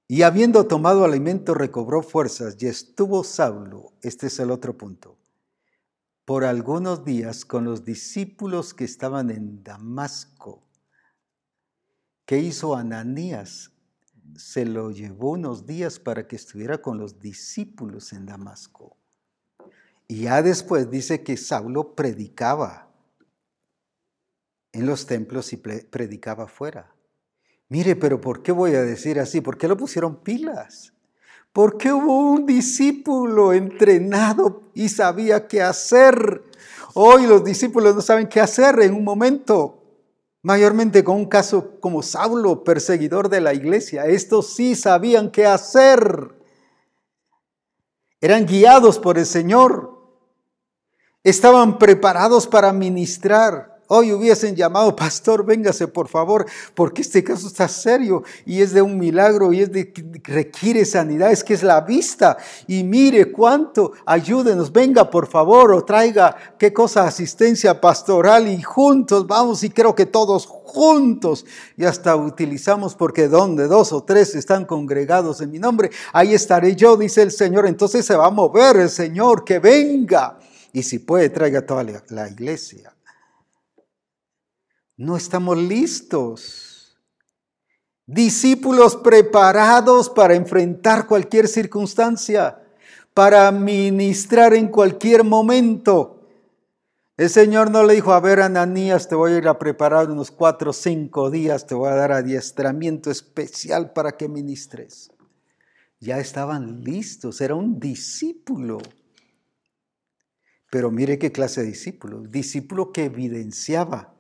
Y habiendo tomado alimento recobró fuerzas y estuvo Saulo, este es el otro punto, por algunos días con los discípulos que estaban en Damasco. ¿Qué hizo Ananías? Se lo llevó unos días para que estuviera con los discípulos en Damasco. Y ya después dice que Saulo predicaba en los templos y predicaba afuera. Mire, pero ¿por qué voy a decir así? ¿Por qué lo pusieron pilas? Porque hubo un discípulo entrenado y sabía qué hacer. Hoy los discípulos no saben qué hacer en un momento. Mayormente con un caso como Saulo, perseguidor de la iglesia. Estos sí sabían qué hacer. Eran guiados por el Señor. Estaban preparados para ministrar. Hoy hubiesen llamado, pastor, véngase por favor, porque este caso está serio y es de un milagro y es de requiere sanidad, es que es la vista. Y mire cuánto, ayúdenos, venga por favor o traiga qué cosa, asistencia pastoral y juntos vamos y creo que todos juntos y hasta utilizamos porque donde dos o tres están congregados en mi nombre, ahí estaré yo, dice el Señor. Entonces se va a mover el Señor, que venga. Y si puede, traiga toda la iglesia. No estamos listos. Discípulos preparados para enfrentar cualquier circunstancia, para ministrar en cualquier momento. El Señor no le dijo, a ver, Ananías, te voy a ir a preparar unos cuatro o cinco días, te voy a dar adiestramiento especial para que ministres. Ya estaban listos, era un discípulo. Pero mire qué clase de discípulo. Discípulo que evidenciaba,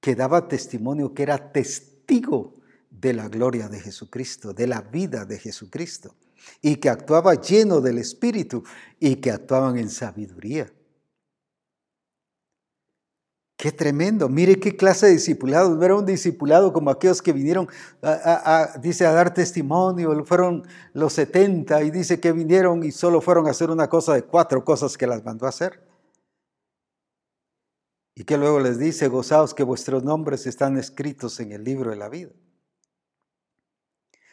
que daba testimonio, que era testigo de la gloria de Jesucristo, de la vida de Jesucristo. Y que actuaba lleno del Espíritu y que actuaban en sabiduría. Qué tremendo. Mire qué clase de discipulado. No era un discipulado como aquellos que vinieron, a, dice, a dar testimonio. Fueron los 70 y dice que vinieron y solo fueron a hacer una cosa de cuatro cosas que las mandó a hacer. Y que luego les dice, gozaos que vuestros nombres están escritos en el libro de la vida.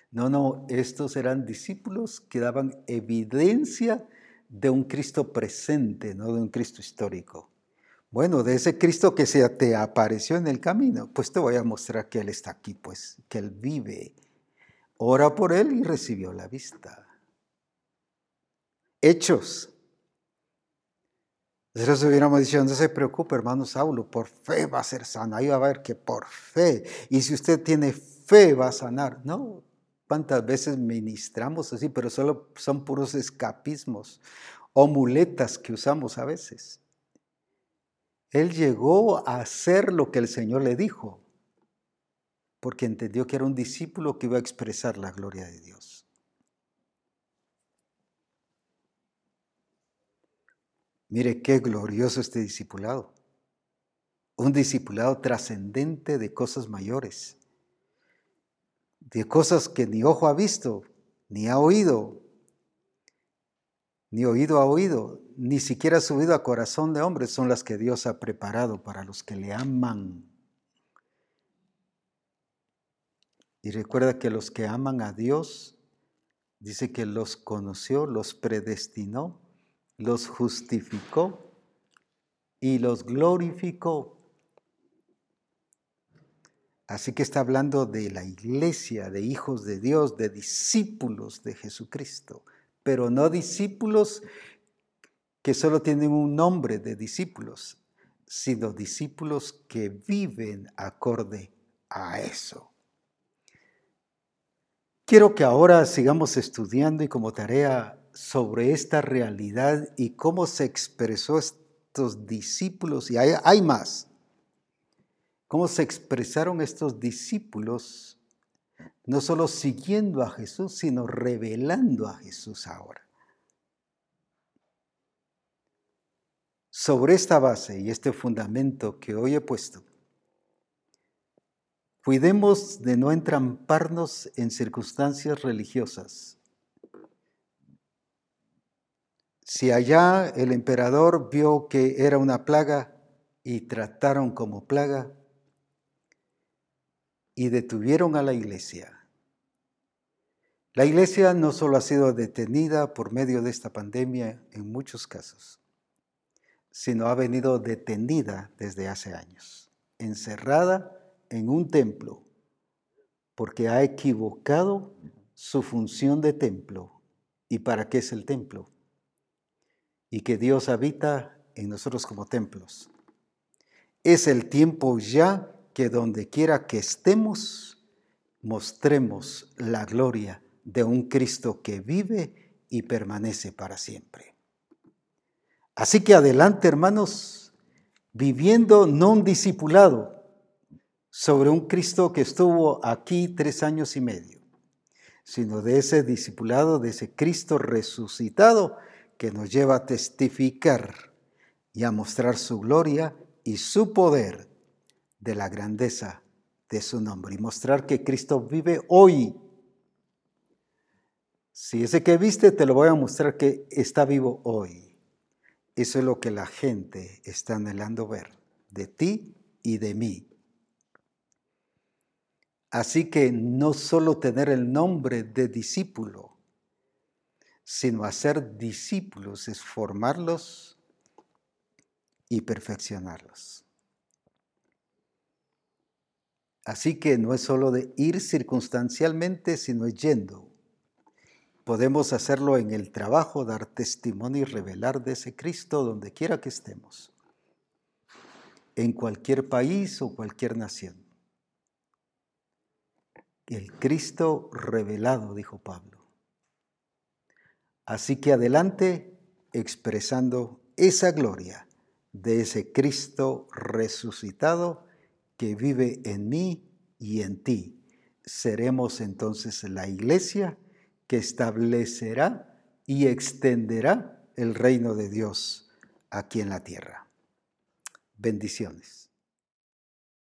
No, no, estos eran discípulos que daban evidencia de un Cristo presente, no de un Cristo histórico. Bueno, de ese Cristo que se te apareció en el camino, pues te voy a mostrar que Él está aquí, pues, que Él vive. Ora por Él y recibió la vista. Hechos. Nosotros hubiéramos dicho, no se preocupe, hermano Saulo, por fe va a ser sana. Ahí va a ver que por fe. Y si usted tiene fe, va a sanar. No, cuántas veces ministramos así, pero solo son puros escapismos o muletas que usamos a veces. Él llegó a hacer lo que el Señor le dijo, porque entendió que era un discípulo que iba a expresar la gloria de Dios. Mire qué glorioso este discipulado. Un discipulado trascendente de cosas mayores, de cosas que ni ojo ha visto, ni ha oído, ni oído ha oído, ni siquiera subido a corazón de hombre, son las que Dios ha preparado para los que le aman. Y recuerda que los que aman a Dios, dice que los conoció, los predestinó, los justificó y los glorificó. Así que está hablando de la iglesia, de hijos de Dios, de discípulos de Jesucristo, pero no discípulos que solo tienen un nombre de discípulos, sino discípulos que viven acorde a eso. Quiero que ahora sigamos estudiando y como tarea sobre esta realidad y cómo se expresó estos discípulos, y hay, hay más, cómo se expresaron estos discípulos, no solo siguiendo a Jesús, sino revelando a Jesús ahora. Sobre esta base y este fundamento que hoy he puesto, cuidemos de no entramparnos en circunstancias religiosas. Si allá el emperador vio que era una plaga y trataron como plaga y detuvieron a la iglesia, la iglesia no solo ha sido detenida por medio de esta pandemia en muchos casos, sino ha venido detenida desde hace años, encerrada en un templo, porque ha equivocado su función de templo. ¿Y para qué es el templo? Y que Dios habita en nosotros como templos. Es el tiempo ya que donde quiera que estemos, mostremos la gloria de un Cristo que vive y permanece para siempre. Así que adelante, hermanos, viviendo no un discipulado sobre un Cristo que estuvo aquí tres años y medio, sino de ese discipulado, de ese Cristo resucitado que nos lleva a testificar y a mostrar su gloria y su poder de la grandeza de su nombre y mostrar que Cristo vive hoy. Si ese que viste, te lo voy a mostrar que está vivo hoy. Eso es lo que la gente está anhelando ver, de ti y de mí. Así que no solo tener el nombre de discípulo, sino hacer discípulos es formarlos y perfeccionarlos. Así que no es solo de ir circunstancialmente, sino yendo Podemos hacerlo en el trabajo, dar testimonio y revelar de ese Cristo donde quiera que estemos, en cualquier país o cualquier nación. El Cristo revelado, dijo Pablo. Así que adelante expresando esa gloria de ese Cristo resucitado que vive en mí y en ti. Seremos entonces la iglesia que establecerá y extenderá el reino de Dios aquí en la tierra. Bendiciones.